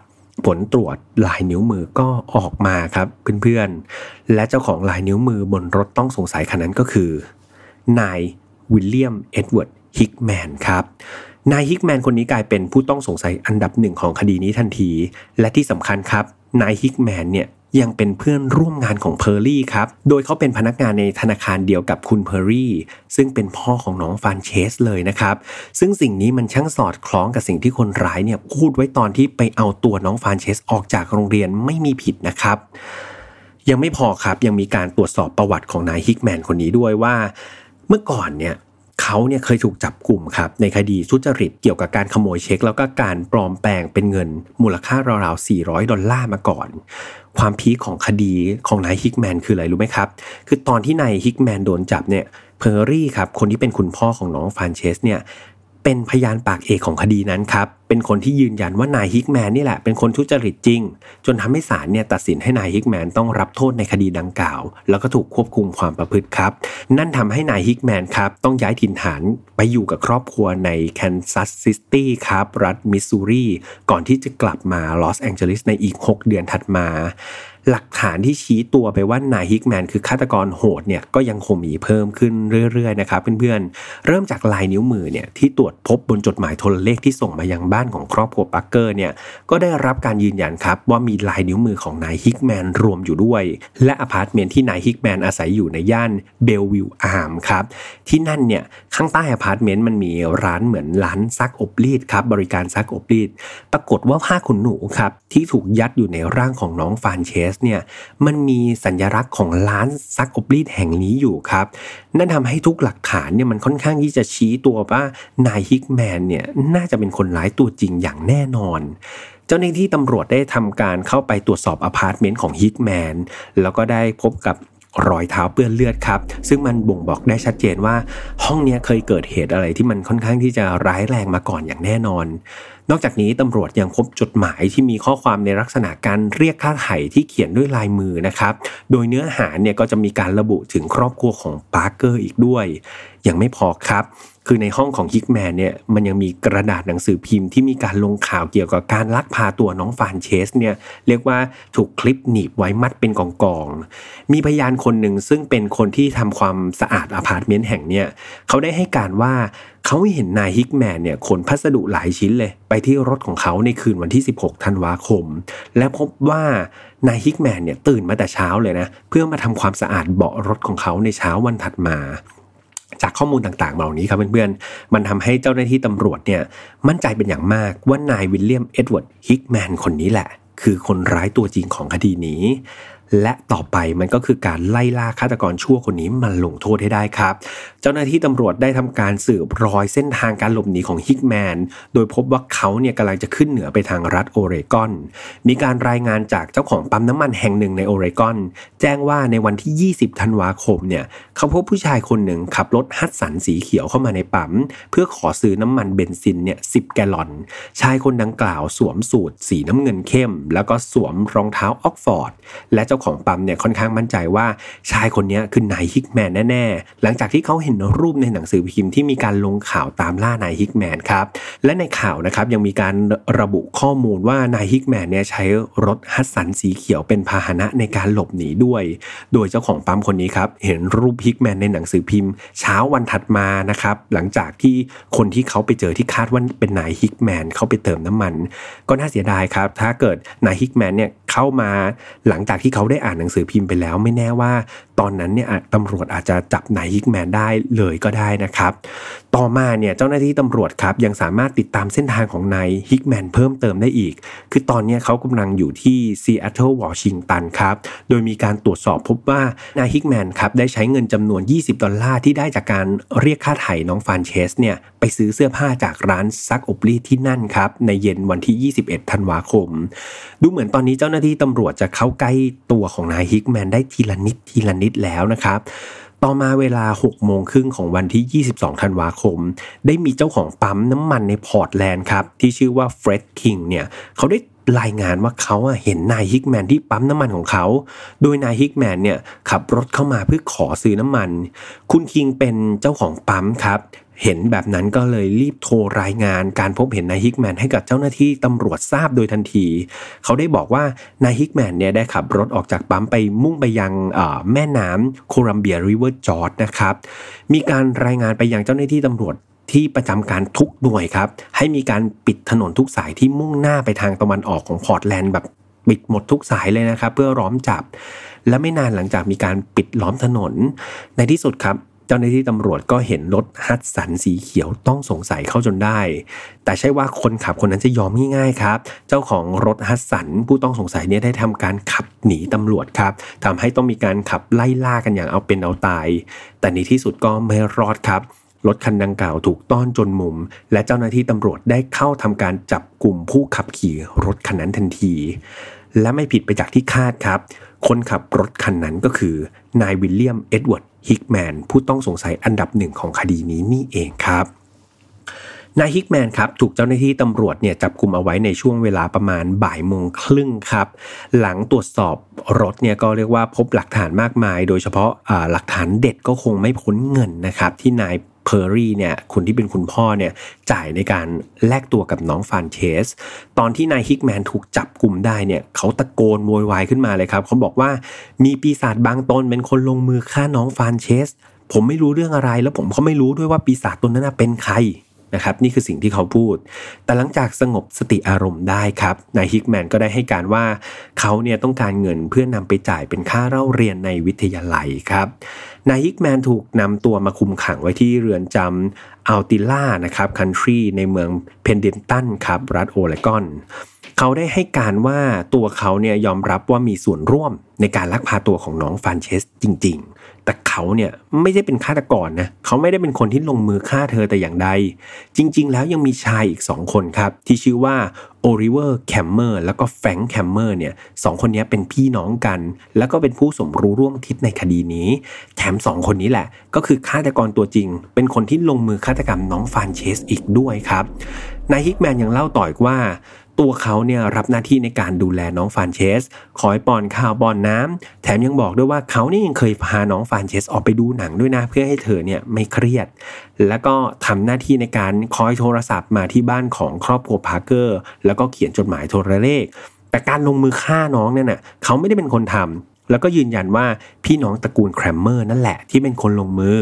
ผลตรวจลายนิ้วมือก็ออกมาครับเพื่อนๆ และเจ้าของลายนิ้วมือบนรถต้องสงสัยคันนั้นก็คือนายวิลเลียมเอ็ดเวิร์ดฮิกแมนครับนายฮิกแมนคนนี้กลายเป็นผู้ต้องสงสัยอันดับหนึ่งของคดีนี้ทันที และที่สำคัญครับนายฮิกแมนเนี่ย ยังเป็นเพื่อนร่วมงานของเพอร์รี่ครับ โดยเขาเป็นพนักงานในธนาคารเดียวกับคุณเพอร์รี่ ซึ่งเป็นพ่อของน้องฟรานเซสเลยนะครับ ซึ่งสิ่งนี้มันช่างสอดคล้องกับสิ่งที่คนร้ายเนี่ยพูดไว้ตอนที่ไปเอาตัวน้องฟรานเซสออกจากโรงเรียนไม่มีผิดนะครับ ยังไม่พอครับยังมีการตรวจสอบประวัติของนายฮิกแมนคนนี้ด้วยว่า เมื่อก่อนเนี่ย เขาเนี่ยเคยถูกจับกลุ่มครับในคดีทุจริตเกี่ยวกับการขโมยเช็ค แล้วก็การปลอมแปลงเป็นเงินมูลค่าราวๆ 400 ดอลลาร์มาก่อน ความพีคของคดีของนายฮิกแมนคืออะไรรู้ไหมครับ คือตอนที่นายฮิกแมนโดนจับเนี่ยเพอร์รี่ครับคนที่เป็นคุณพ่อของน้องฟรานเซสเนี่ย เป็นพยานปากเอกของคดีนั้นครับ เป็นคนที่ยืนยันว่านายฮิกแมนนี่แหละเป็นคนทุจริตจริง จนทำให้ศาลเนี่ยตัดสินให้นายฮิกแมนต้องรับโทษในคดีดังกล่าว แล้วก็ถูกควบคุมความประพฤติครับ นั่นทำให้นายฮิกแมนครับต้องย้ายถิ่นฐานไปอยู่กับครอบครัวในแคนซัสซิตี้ครับรัฐมิสซูรีก่อนที่จะกลับมาลอสแองเจลิสในอีก 6 เดือนถัดมา หลักฐานที่ชี้ตัวไปว่านายฮิกแมนคือฆาตกรโหดเนี่ยก็ยังคงมีเพิ่มขึ้นเรื่อยๆนะครับเพื่อนๆ เริ่มจากลายนิ้วมือเนี่ยที่ตรวจพบบนจดหมายโทรเลขที่ส่งมายังบ้านของครอบครัวปาร์กเกอร์เนี่ยก็ได้รับการยืนยันครับว่ามีลายนิ้วมือของนายฮิกแมนรวมอยู่ด้วย และอพาร์ตเมนต์ที่นายฮิกแมนอาศัยอยู่ในย่านเบลวิวอาร์มส์ครับที่นั่นเนี่ยข้างใต้อพาร์ตเมนต์มันมีร้านเหมือนร้านซักอบรีดครับบริการซักอบรีด ปรากฏว่าผ้าขนหนูครับที่ถูกยัดอยู่ในร่างของน้องฟรานเซสเนี่ยมันมีสัญลักษณ์ของร้านซักอบรีดแห่งนี้อยู่ครับ นั่นทำให้ทุกหลักฐานเนี่ยมันค่อนข้างที่จะชี้ตัวว่านายฮิกแมนเนี่ยน่าจะเป็นคนร้ายตัวจริงอย่างแน่นอนเจ้าหน้าที่ตำรวจได้ทำการเข้าไปตรวจสอบอพาร์ตเมนต์ของฮิกแมนแล้วก็ได้พบกับรอยเท้าเปื้อนเลือดครับ ซึ่งมันบ่งบอกได้ชัดเจนว่า ห้องนี้เคยเกิดเหตุอะไรที่มันค่อนข้างที่จะร้ายแรงมาก่อนอย่างแน่นอน นอกจากนี้ตำรวจยังพบจดหมายที่มีข้อความในลักษณะการเรียกค่าไถ่ที่เขียนด้วยลายมือนะครับ โดยเนื้อหาเนี่ยก็จะมีการระบุถึงครอบครัวของปาร์เกอร์อีกด้วย ยังไม่พอครับคือในห้องของฮิกแมนเนี่ยมันยังมีกระดาษหนังสือพิมพ์ที่มีการลงข่าวเกี่ยวกับการลักพาตัวน้องฟานเชสเนี่ยเรียกว่าถูกคลิปหนีบไว้มัดเป็นกองๆมีพยานคนหนึ่งซึ่งเป็นคนที่ทำความสะอาดอพาร์ตเมนต์แห่งเนี่ยเขาได้ให้การว่าเขาเห็นนายฮิกแมนเนี่ยขนพัสดุหลายชิ้นเลย ไปที่รถของเขาในคืนวันที่ 16 ธันวาคม และพบว่านายฮิกแมนเนี่ยตื่นมาแต่เช้าเลยนะเพื่อมาทำความสะอาดเบาะรถของเขาในเช้าวันถัดมา จากข้อมูลต่างๆเหล่านี้ครับเพื่อนๆ มันทำให้เจ้าหน้าที่ตำรวจเนี่ยมั่นใจเป็นอย่างมากว่านายวิลเลียมเอ็ดเวิร์ดฮิกแมนคนนี้แหละ คือคนร้ายตัวจริงของคดีนี้ และต่อไปมันก็คือการไล่ล่าฆาตกรชั่วคนนี้มาลงโทษให้ได้ครับ เจ้าหน้าที่ตำรวจได้ทำการสืบรอยเส้นทางการหลบหนีของฮิกแมน โดยพบว่าเขาเนี่ยกำลังจะขึ้นเหนือไปทางรัฐโอเรกอน มีการรายงานจากเจ้าของปั๊มน้ำมันแห่งหนึ่งในโอเรกอน แจ้งว่าในวันที่ 20 ธันวาคมเนี่ยเขาพบผู้ชายคนหนึ่งขับรถฮัดสันสีเขียวเข้ามาในปั๊ม เพื่อขอซื้อน้ำมันเบนซินเนี่ยสิบแกลลอน ชายคนดังกล่าวสวมสูทสีน้ำเงินเข้ม แล้วก็สวมรองเท้าออกซ์ฟอร์ดและเจ้าของปั๊มเนี่ยค่อนข้างมั่นใจว่าชายคนนี้คือนายฮิกแมนแน่ๆหลังจากที่เขาเห็นรูปในหนังสือพิมพ์ที่มีการลงข่าวตามล่านายฮิกแมนครับ และในข่าวนะครับยังมีการระบุข้อมูลว่านายฮิกแมนเนี่ยใช้รถฮัดสันสีเขียวเป็นพาหนะในการหลบหนีด้วย โดยเจ้าของปั๊มคนนี้ครับเห็นรูปฮิกแมนในหนังสือพิมพ์ เช้าวันถัดมานะครับหลังจากที่คนที่เขาไปเจอที่คาดว่าเป็นนายฮิกแมนเขาไปเติมน้ำมัน ก็น่าเสียดายครับถ้าเกิดนายฮิกแมนเนี่ย เข้ามาหลังจากที่เขาได้อ่านหนังสือพิมพ์ไปแล้ว ไม่แน่ว่าตอนนั้นเนี่ยตำรวจอาจจะจับนายฮิกแมนได้เลยก็ได้นะครับ ต่อมาเนี่ยเจ้าหน้าที่ตำรวจครับยังสามารถติดตามเส้นทางของนายฮิกแมนเพิ่มเติมได้อีก คือตอนนี้เขากำลังอยู่ที่ซีแอตเทิลวอชิงตันครับ โดยมีการตรวจสอบพบว่านายฮิกแมนครับได้ใช้เงินจำนวน 20 ดอลลาร์ที่ได้จากการเรียกค่าไถ่น้องฟรานเซสเนี่ยไปซื้อเสื้อผ้าจากร้านซักอบรีดที่นั่นครับในเย็นวันที่ 21 ธันวาคม ดูเหมือนตอนนี้เจ้าหน้าที่ตำรวจจะเข้าใกล้ตัวของนายฮิกแมนได้ทีละนิดทีละนิดแล้วนะครับ ต่อมาเวลา 6 โมงครึ่งของวันที่ 22 ธันวาคม ได้มีเจ้าของปั๊มน้ำมันในพอร์ตแลนด์ครับ ที่ชื่อว่าเฟร็ดคิงเนี่ยเขาได้รายงานว่าเขาเห็นนายฮิกแมนที่ปั๊มน้ำมันของเขา โดยนายฮิกแมนเนี่ยขับรถเข้ามาเพื่อขอซื้อน้ำมัน คุณคิงเป็นเจ้าของปั๊มครับ เห็นแบบนั้นก็เลยรีบโทรรายงานการพบเห็นนายฮิกแมนให้กับเจ้าหน้าที่ตำรวจทราบโดยทันที เขาได้บอกว่านายฮิกแมนเนี่ยได้ขับรถออกจากปั๊มไปมุ่งไปยังแม่น้ำโคลัมเบียริเวอร์จอร์จนะครับ มีการรายงานไปยังเจ้าหน้าที่ตำรวจที่ประจำการทุกหน่วยครับ ให้มีการปิดถนนทุกสายที่มุ่งหน้าไปทางตะวันออกของพอร์ตแลนด์แบบปิดหมดทุกสายเลยนะครับ เพื่อล้อมจับ และไม่นานหลังจากมีการปิดล้อมถนนในที่สุดครับ จ้าหน้าที่ตำรวจก็เห็นรถฮัตสันสีเขียวต้องสงสัยเข้าจนได้ แต่ใช่ว่าคนขับคนนั้นจะยอมง่ายๆครับ เจ้าของรถฮัตสันผู้ต้องสงสัยเนี่ยได้ทำการขับหนีตำรวจครับทำให้ต้องมีการขับไล่ล่ากันอย่างเอาเป็นเอาตาย แต่ในที่สุดก็ไม่รอดครับรถคันดังกล่าวถูกต้อนจนมุม และเจ้าหน้าที่ตำรวจได้เข้าทำการจับกลุ่มผู้ขับขี่รถคันนั้นทันที และไม่ผิดไปจากที่คาดครับ คนขับรถคันนั้นก็คือนายวิลเลียมเอ็ดเวิร์ดฮิกแมนผู้ต้องสงสัยอันดับหนึ่งของคดีนี้นี่เองครับนายฮิกแมนครับถูกเจ้าหน้าที่ตำรวจเนี่ยจับกลุ่มเอาไว้ในช่วงเวลาประมาณบ่ายโมงครึ่งครับ หลังตรวจสอบรถเนี่ยก็เรียกว่าพบหลักฐานมากมาย โดยเฉพาะหลักฐานเด็ดก็คงไม่พ้นเงินนะครับที่นาย เพอร์รี่เนี่ยคนที่เป็นคุณพ่อเนี่ยจ่ายในการแลกตัวกับน้องฟรานเซส ตอนที่นายฮิกแมนถูกจับกลุ่มได้เนี่ยเขาตะโกนโวยวายขึ้นมาเลยครับเขาบอกว่ามีปีศาจบางตนเป็นคนลงมือฆ่าน้องฟรานเซส ผมไม่รู้เรื่องอะไรแล้วผมก็ไม่รู้ด้วยว่าปีศาจตนนั้นเป็นใคร นะครับนี่คือสิ่งที่เขาพูด แต่หลังจากสงบสติอารมณ์ได้ครับนายฮิกแมนก็ได้ให้การว่าเขาเนี่ยต้องการเงินเพื่อนำไปจ่ายเป็นค่าเล่าเรียนในวิทยาลัยครับนายฮิกแมนถูกนำตัวมาคุมขังไว้ที่เรือนจำอูมาทิลล่านะครับเคาน์ตี้ในเมืองเพนเดิลตันครับรัฐโอเรกอนเขาได้ให้การว่าตัวเขาเนี่ยยอมรับว่ามีส่วนร่วมในการลักพาตัวของน้องฟรานเซสจริง ๆ แต่เขาเนี่ยไม่ได้เป็นฆาตกรนะเขาไม่ได้เป็นคนที่ลงมือฆ่าเธอแต่อย่างใด จริง ๆ แล้วยังมีชายอีกสองคนครับ ที่ชื่อว่าโอลิเวอร์แครมเมอร์แล้วก็แฟรงก์แครมเมอร์เนี่ยสองคนนี้เป็นพี่น้องกัน แล้วก็เป็นผู้สมรู้ร่วมคิดในคดีนี้ แถมสองคนนี้แหละ ก็คือฆาตกรตัวจริง เป็นคนที่ลงมือฆาตกรรมน้องฟรานเซสอีกด้วยครับนายฮิกแมนยังเล่าต่ออีกว่า ตัวเขาเนี่ยรับหน้าที่ในการดูแลน้องฟรานเซส คอยป้อนข้าวป้อนน้ำแถมยังบอกด้วยว่าเขานี่ยังเคยพาน้องฟรานเซสออกไปดูหนังด้วยนะ เพื่อให้เธอเนี่ยไม่เครียด แล้วก็ทำหน้าที่ในการคอยโทรศัพท์มาที่บ้านของครอบครัวพาร์เกอร์ แล้วก็เขียนจดหมายโทรเลข แต่การลงมือฆ่าน้องเนี่ยนะเขาไม่ได้เป็นคนทำแล้วก็ยืนยันว่าพี่น้องตระกูลแครมเมอร์นั่นแหละที่เป็นคนลงมือ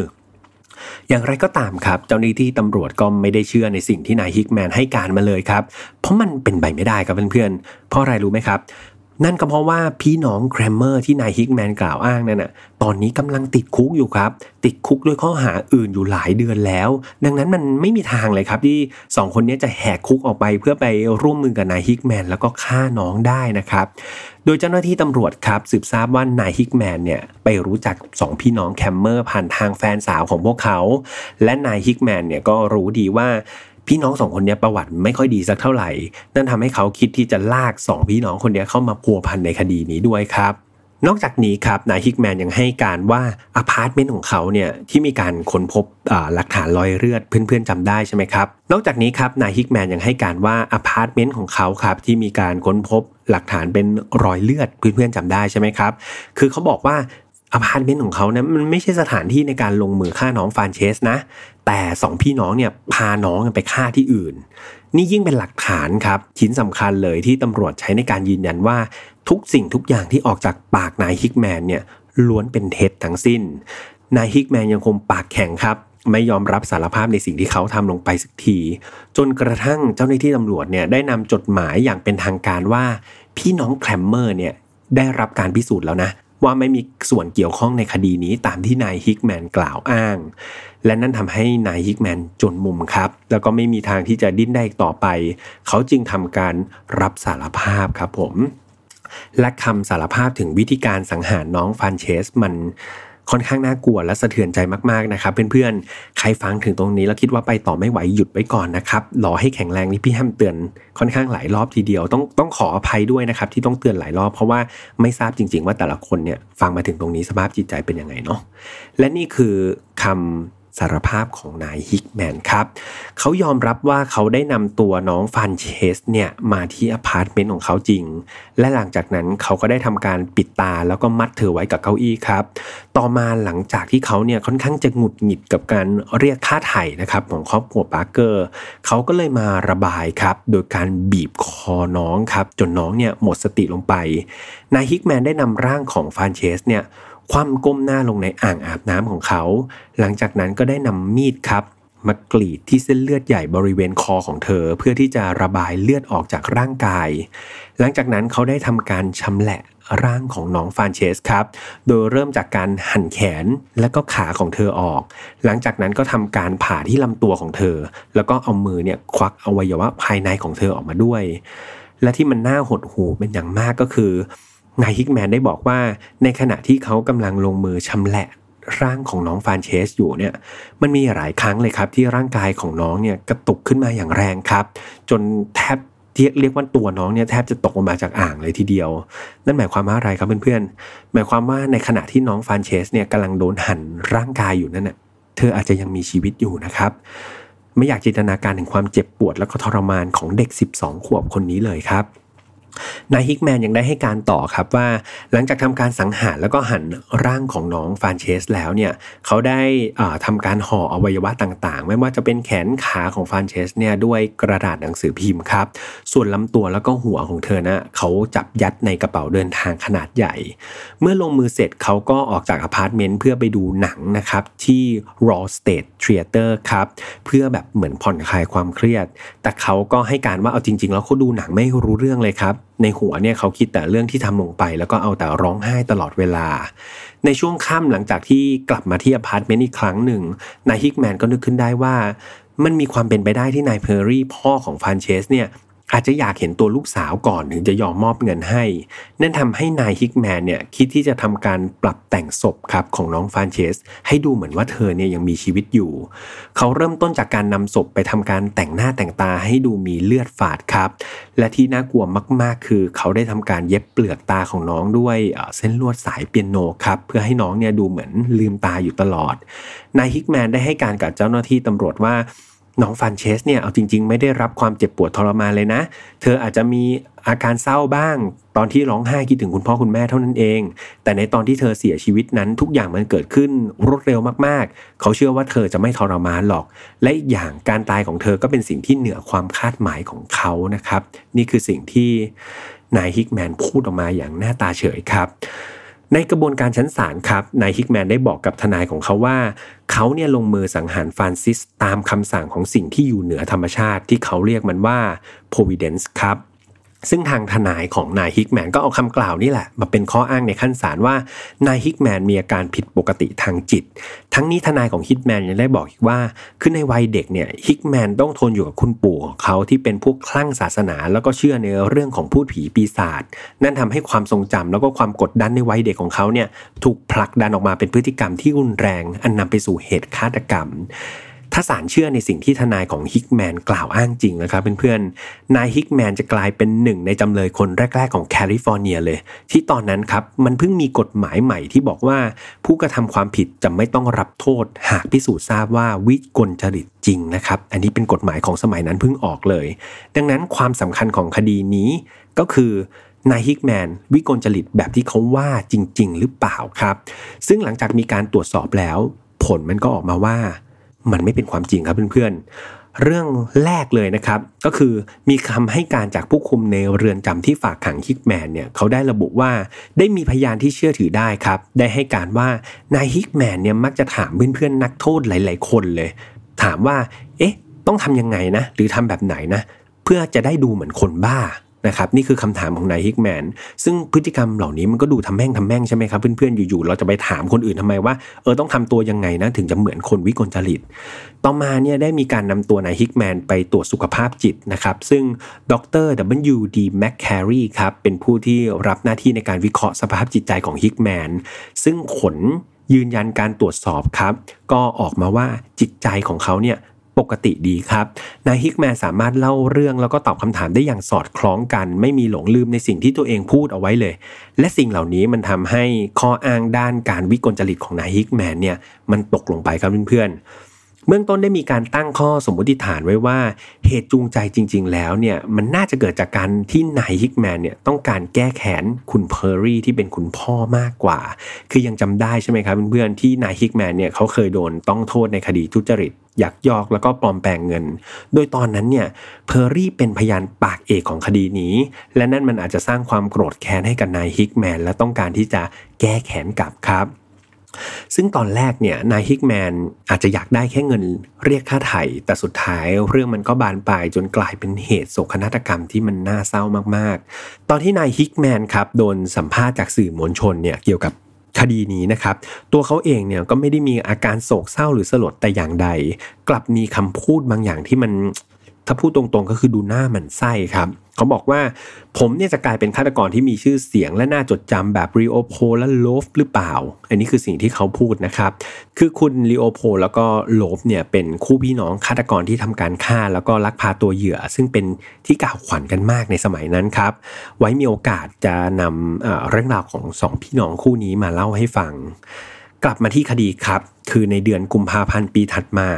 อย่างไรก็ตามครับ เจ้าหน้าที่ตำรวจก็ไม่ได้เชื่อในสิ่งที่นายฮิกแมนให้การมาเลยครับ เพราะมันเป็นไปไม่ได้ครับเพื่อนๆเพราะอะไรรู้ไหมครับ นั่นก็เพราะว่าพี่น้องแครมเมอร์ที่นายฮิกแมนกล่าวอ้างนั่นน่ะ ตอนนี้กำลังติดคุกอยู่ครับ ติดคุกด้วยข้อหาอื่นอยู่หลายเดือนแล้ว ดังนั้นมันไม่มีทางเลยครับที่ 2 คนนี้จะแหกคุกออกไปเพื่อไปร่วมมือกับนายฮิกแมนแล้วก็ฆ่าน้องได้นะครับ โดยเจ้าหน้าที่ตำรวจครับสืบทราบว่านายฮิกแมนเนี่ยไปรู้จักสองพี่น้องแครมเมอร์ผ่านทางแฟนสาวของพวกเขา และนายฮิกแมนเนี่ยก็รู้ดีว่า พี่น้องสองคนนี้ประวัติไม่ค่อยดีสักเท่าไหร่ นั่นทำให้เขาคิดที่จะลากสองพี่น้องคนนี้เข้ามาพัวพันในคดีนี้ด้วยครับนอกจากนี้ครับนายฮิกแมนยังให้การว่าอพาร์ตเมนต์ของเขาเนี่ยที่มีการค้นพบหลักฐานรอยเลือดเพื่อนๆจำได้ใช่ไหมครับ นอกจากนี้ครับนายฮิกแมนยังให้การว่าอพาร์ตเมนต์ของเขาครับที่มีการค้นพบหลักฐานเป็นรอยเลือดเพื่อนๆจำได้ใช่ไหมครับ คือเขาบอกว่า อพาร์ตเมนต์ของเขาเนี่ยมันไม่ใช่สถานที่ในการลงมือฆ่าน้องฟรานเซสนะ แต่สองพี่น้องเนี่ยพาน้องไปฆ่าที่อื่น นี่ยิ่งเป็นหลักฐานครับ ชิ้นสำคัญเลยที่ตำรวจใช้ในการยืนยันว่าทุกสิ่งทุกอย่างที่ออกจากปากนายฮิกแมนเนี่ยล้วนเป็นเท็จทั้งสิ้น นายฮิกแมนยังคงปากแข็งครับ ไม่ยอมรับสารภาพในสิ่งที่เขาทำลงไปสักที จนกระทั่งเจ้าหน้าที่ตำรวจเนี่ยได้นำจดหมายอย่างเป็นทางการว่า พี่น้องแครมเมอร์เนี่ยได้รับการพิสูจน์แล้วนะ ว่าไม่มีส่วนเกี่ยวข้องในคดีนี้ตามที่นายฮิกแมนกล่าวอ้าง และนั่นทำให้นายฮิกแมนจนมุมครับ แล้วก็ไม่มีทางที่จะดิ้นได้อีกต่อไป เขาจึงทำการรับสารภาพครับผม และคำสารภาพถึงวิธีการสังหารน้องฟานเชสมัน ค่อนข้างน่ากลัวและสะเทือนใจมากๆนะครับเพื่อนๆใครฟังถึงตรงนี้แล้วคิดว่าไปต่อไม่ไหวหยุดไว้ก่อนนะครับรอให้แข็งแรงนี่พี่แฮมเตือนค่อนข้างหลายรอบทีเดียวต้องต้องขออภัยด้วยนะครับที่ต้องเตือนหลายรอบเพราะว่าไม่ทราบจริง ๆ ว่าแต่ละคนเนี่ยฟังมาถึงตรงนี้สภาพจิตใจเป็นยังไงเนาะและนี่คือคำ สารภาพของนายฮิกแมนครับ เขายอมรับว่าเขาได้นำตัวน้องฟรานเซสเนี่ยมาที่อพาร์ตเมนต์ของเขาจริง และหลังจากนั้นเขาก็ได้ทำการปิดตาแล้วก็มัดเธอไว้กับเก้าอี้ครับ ต่อมาหลังจากที่เขาเนี่ยค่อนข้างจะหงุดหงิดกับการเรียกค่าไถ่นะครับของครอบครัวปาร์เกอร์ เขาก็เลยมาระบายครับ โดยการบีบคอน้องครับ จนน้องเนี่ยหมดสติลงไป นายฮิกแมนได้นำร่างของฟรานเซสเนี่ย คว่ำก้มหน้าลงในอ่างอาบน้ำของเขา หลังจากนั้นก็ได้นำมีดครับ มากรีดที่เส้นเลือดใหญ่บริเวณคอของเธอ เพื่อที่จะระบายเลือดออกจากร่างกาย หลังจากนั้นเขาได้ทำการชำแหละร่างของน้องฟานเชสครับ โดยเริ่มจากการหั่นแขนและก็ขาของเธอออก หลังจากนั้นก็ทำการผ่าที่ลำตัวของเธอ แล้วก็เอามือเนี่ยควักอวัยวะภายในของเธอออกมาด้วย และที่มันน่าหดหูเป็นอย่างมากก็คือ นายฮิกแมนได้บอกว่า ในขณะที่เขากำลังลงมือชำแหละร่างของน้องฟานเชสอยู่เนี่ยมันมีหลายครั้งเลยครับ ที่ร่างกายของน้องเนี่ยกระตุกขึ้นมาอย่างแรงครับ จนแทบเรียกว่าตัวน้องเนี่ยแทบจะตกลงมาจากอ่างเลยทีเดียว นั่นหมายความว่าอะไรครับเพื่อนๆหมายความว่าในขณะที่น้องฟานเชสเนี่ยกำลังโดนหั่นร่างกายอยู่นั่นน่ะเธออาจจะยังมีชีวิตอยู่นะครับไม่อยากจินตนาการถึงความเจ็บปวดและก็ทรมานของเด็ก 12 ขวบคนนี้เลยครับ นายฮิกแมนยังได้ให้การต่อครับว่า หลังจากทำการสังหารแล้วก็หั่นร่างของน้องฟานเชสแล้วเนี่ยเขาได้ทำการห่ออวัยวะต่างๆ ไม่ว่าจะเป็นแขนขาของฟานเชสเนี่ยด้วยกระดาษหนังสือพิมพ์ครับ ส่วนลำตัวแล้วก็หัวของเธอนะเขาจับยัดในกระเป๋าเดินทางขนาดใหญ่ เมื่อลงมือเสร็จเขาก็ออกจากอพาร์ตเมนต์เพื่อไปดูหนังนะครับที่ Raw State Theater ครับเพื่อแบบเหมือนผ่อนคลายความเครียด แต่เขาก็ให้การว่าเอาจริง ๆ แล้วเขาดูหนังไม่รู้เรื่องเลยครับ ในหัวเนี่ยเขาคิดแต่เรื่องที่ทำลงไป แล้วก็เอาแต่ร้องไห้ตลอดเวลา ในช่วงค่ำหลังจากที่กลับมาที่อพาร์ตเมนต์อีกครั้งหนึ่งนายฮิกแมนก็นึกขึ้นได้ว่ามันมีความเป็นไปได้ที่นายเพอร์รี่พ่อของฟรานเซสเนี่ย อาจจะอยากเห็นตัวลูกสาวก่อนถึงจะยอมมอบเงินให้ นั่นทำให้นายฮิกแมนเนี่ยคิดที่จะทำการปรับแต่งศพครับของน้องฟรานเซส ให้ดูเหมือนว่าเธอเนี่ยยังมีชีวิตอยู่ เขาเริ่มต้นจากการนำศพไปทำการแต่งหน้าแต่งตาให้ดูมีเลือดฝาดครับ และที่น่ากลัวมาก ๆ คือ เขาได้ทำการเย็บเปลือกตาของน้องด้วยเส้นลวดสายเปียโนครับเพื่อให้น้องเนี่ยดูเหมือนลืมตาอยู่ตลอด นายฮิกแมนได้ให้การกับเจ้าหน้าที่ตำรวจว่า น้องฟานเชสเนี่ยเอาจริง ๆ ไม่ได้รับความเจ็บปวดทรมานเลยนะ เธออาจจะมีอาการเศร้าบ้าง ตอนที่ร้องไห้คิดถึงคุณพ่อคุณแม่เท่านั้นเอง แต่ในตอนที่เธอเสียชีวิตนั้นทุกอย่างมันเกิดขึ้นรวดเร็วมากๆ เขาเชื่อว่าเธอจะไม่ทรมานหรอก และอีกอย่างการตายของเธอก็เป็นสิ่งที่เหนือความคาดหมายของเขานะครับ นี่คือสิ่งที่นายฮิกแมนพูดออกมาอย่างหน้าตาเฉยครับ ในกระบวนการชั้นศาลครับนายฮิกแมนได้บอกกับทนายของเขาว่า เขาเนี่ยลงมือสังหารฟรานซิสตามคำสั่งของสิ่งที่อยู่เหนือธรรมชาติที่เขาเรียกมันว่า providence ครับ ซึ่งทางทนายของนายฮิกแมนก็เอาคำกล่าวนี่แหละ มาเป็นข้ออ้างในขั้นศาลว่านายฮิกแมนมีอาการผิดปกติทางจิต ทั้งนี้ทนายของฮิกแมนยังได้บอกอีกว่า คือในวัยเด็กเนี่ยฮิกแมนต้องทนอยู่กับคุณปู่ของเขาที่เป็นพวกคลั่งศาสนา แล้วก็เชื่อในเรื่องของภูตผีปีศาจนั่นทำให้ความทรงจำแล้วก็ความกดดันในวัยเด็กของเขาเนี่ยถูกผลักดันออกมาเป็นพฤติกรรมที่รุนแรง อันนำไปสู่เหตุฆาตกรรม ถ้าศาลเชื่อในสิ่งที่ทนายของฮิกแมนกล่าวอ้างจริงนะครับเพื่อนๆนายฮิกแมนจะกลายเป็นหนึ่งในจำเลยคนแรก ๆ ของแคลิฟอร์เนียเลย ที่ตอนนั้นครับมันเพิ่งมีกฎหมายใหม่ที่บอกว่า ผู้กระทำความผิดจะไม่ต้องรับโทษ หากพิสูจน์ทราบว่าวิกลจริตจริงนะครับ อันนี้เป็นกฎหมายของสมัยนั้นเพิ่งออกเลย ดังนั้นความสำคัญของคดีนี้ก็คือนายฮิกแมนวิกลจริตแบบที่เขาว่าจริง ๆ หรือเปล่าครับ ซึ่งหลังจากมีการตรวจสอบแล้ว ผลมันก็ออกมาว่า มันไม่เป็นความจริงครับเพื่อนๆ เรื่องแรกเลยนะครับ ก็คือมีคำให้การจากผู้คุมในเรือนจำที่ฝากขังฮิกแมนเนี่ยเขาได้ระบุว่าได้มีพยานที่เชื่อถือได้ครับ ได้ให้การว่านายฮิกแมนเนี่ยมักจะถามเพื่อนๆนักโทษหลาย ๆ คนเลย ถามว่า เอ๊ะ ต้องทำยังไงนะ หรือทำแบบไหนนะ เพื่อจะได้ดูเหมือนคนบ้า นะครับนี่คือคำถามของนายฮิกแมนซึ่งพฤติกรรมเหล่านี้มันก็ดูทำแม่งทำแม่งใช่ไหมครับเพื่อนๆอยู่ๆเราจะไปถามคนอื่นทำไมว่าเออต้องทำตัวยังไงนะถึงจะเหมือนคนวิกลจริต ต่อมาเนี่ยได้มีการนำตัวนายฮิกแมนไปตรวจสุขภาพจิตนะครับซึ่งดร W. D. McCary ครับเป็นผู้ที่รับหน้าที่ในการวิเคราะห์สภาพจิตใจของฮิกแมนซึ่งผลยืนยันการตรวจสอบครับ ก็ออกมาว่าจิตใจของเขาเนี่ย ปกติดีครับ นายฮิกแมนสามารถเล่าเรื่องแล้วก็ตอบคำถามได้อย่างสอดคล้องกัน ไม่มีหลงลืมในสิ่งที่ตัวเองพูดเอาไว้เลย และสิ่งเหล่านี้มันทำให้ข้ออ้างด้านการวิกลจริตของนายฮิกแมนเนี่ยมันตกลงไปครับเพื่อนๆ เบื้องต้นได้มีการตั้งข้อสมมติฐานไว้ว่าเหตุจูงใจจริง ๆ แล้วเนี่ยมันน่าจะเกิดจากการที่นายฮิกแมนเนี่ยต้องการแก้แค้นคุณเพอร์รี่ที่เป็นคุณพ่อมากกว่า คือยังจำได้ใช่ไหมครับเพื่อนๆที่นายฮิกแมนเนี่ยเขาเคยโดนต้องโทษในคดีทุจริตยักยอกแล้วก็ปลอมแปลงเงิน โดยตอนนั้นเนี่ยเพอร์รี่เป็นพยานปากเอกของคดีนี้ และนั่นมันอาจจะสร้างความโกรธแค้นให้กับนายฮิกแมนและต้องการที่จะแก้แค้นกลับครับ ซึ่งตอนแรกเนี่ยนายฮิกแมนอาจจะอยากได้แค่เงินเรียกค่าไถ่แต่สุดท้ายเรื่องมันก็บานปลายจนกลายเป็นเหตุโศกนาฏกรรมที่มันน่าเศร้ามากๆ ตอนที่นายฮิกแมนครับโดนสัมภาษณ์จากสื่อมวลชนเนี่ยเกี่ยวกับคดีนี้นะครับ ตัวเขาเองเนี่ยก็ไม่ได้มีอาการโศกเศร้าหรือสลดแต่อย่างใด กลับมีคำพูดบางอย่างที่มันถ้าพูดตรงๆก็คือดูหน้ามันไส้ครับ เขาบอกว่าผมเนี่ยจะกลายเป็นฆาตกรที่มีชื่อเสียงและน่าจดจำแบบรีโอโพและโลฟหรือเปล่า อันนี้คือสิ่งที่เขาพูดนะครับ คือคุณรีโอโพแล้วก็โลฟเนี่ยเป็นคู่พี่น้องฆาตกรที่ทำการฆ่า แล้วก็ลักพาตัวเหยื่อ ซึ่งเป็นที่กล่าวขวัญกันมากในสมัยนั้นครับ ไว้มีโอกาสจะนำเรื่องราวของสองพี่น้องคู่นี้มาเล่าให้ฟัง กลับมาที่คดีครับ คือในเดือนกุมภาพันธ์ปีถัดมา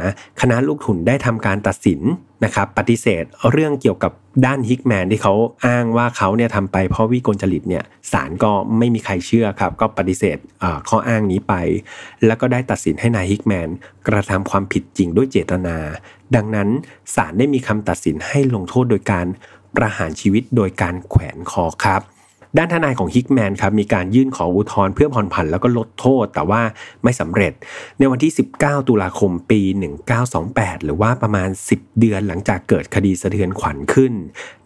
คณะลูกทุนได้ทำการตัดสินนะครับปฏิเสธเรื่องเกี่ยวกับด้านฮิกแมนที่เขาอ้างว่าเขาเนี่ยทำไปเพราะวิกลจริตเนี่ยศาลก็ไม่มีใครเชื่อครับ ก็ปฏิเสธข้ออ้างนี้ไป แล้วก็ได้ตัดสินให้นายฮิกแมนกระทำความผิดจริงด้วยเจตนา ดังนั้นศาลได้มีคำตัดสินให้ลงโทษโดยการประหารชีวิตโดยการแขวนคอครับ ด้านทนายของฮิกแมนครับมีการยื่นขออุทธรณ์เพื่อผ่อนผันแล้วก็ลดโทษ แต่ว่าไม่สำเร็จ ในวันที่ 19 ตุลาคมปี 1928 หรือว่าประมาณ 10 เดือนหลังจากเกิดคดีสะเทือนขวัญขึ้น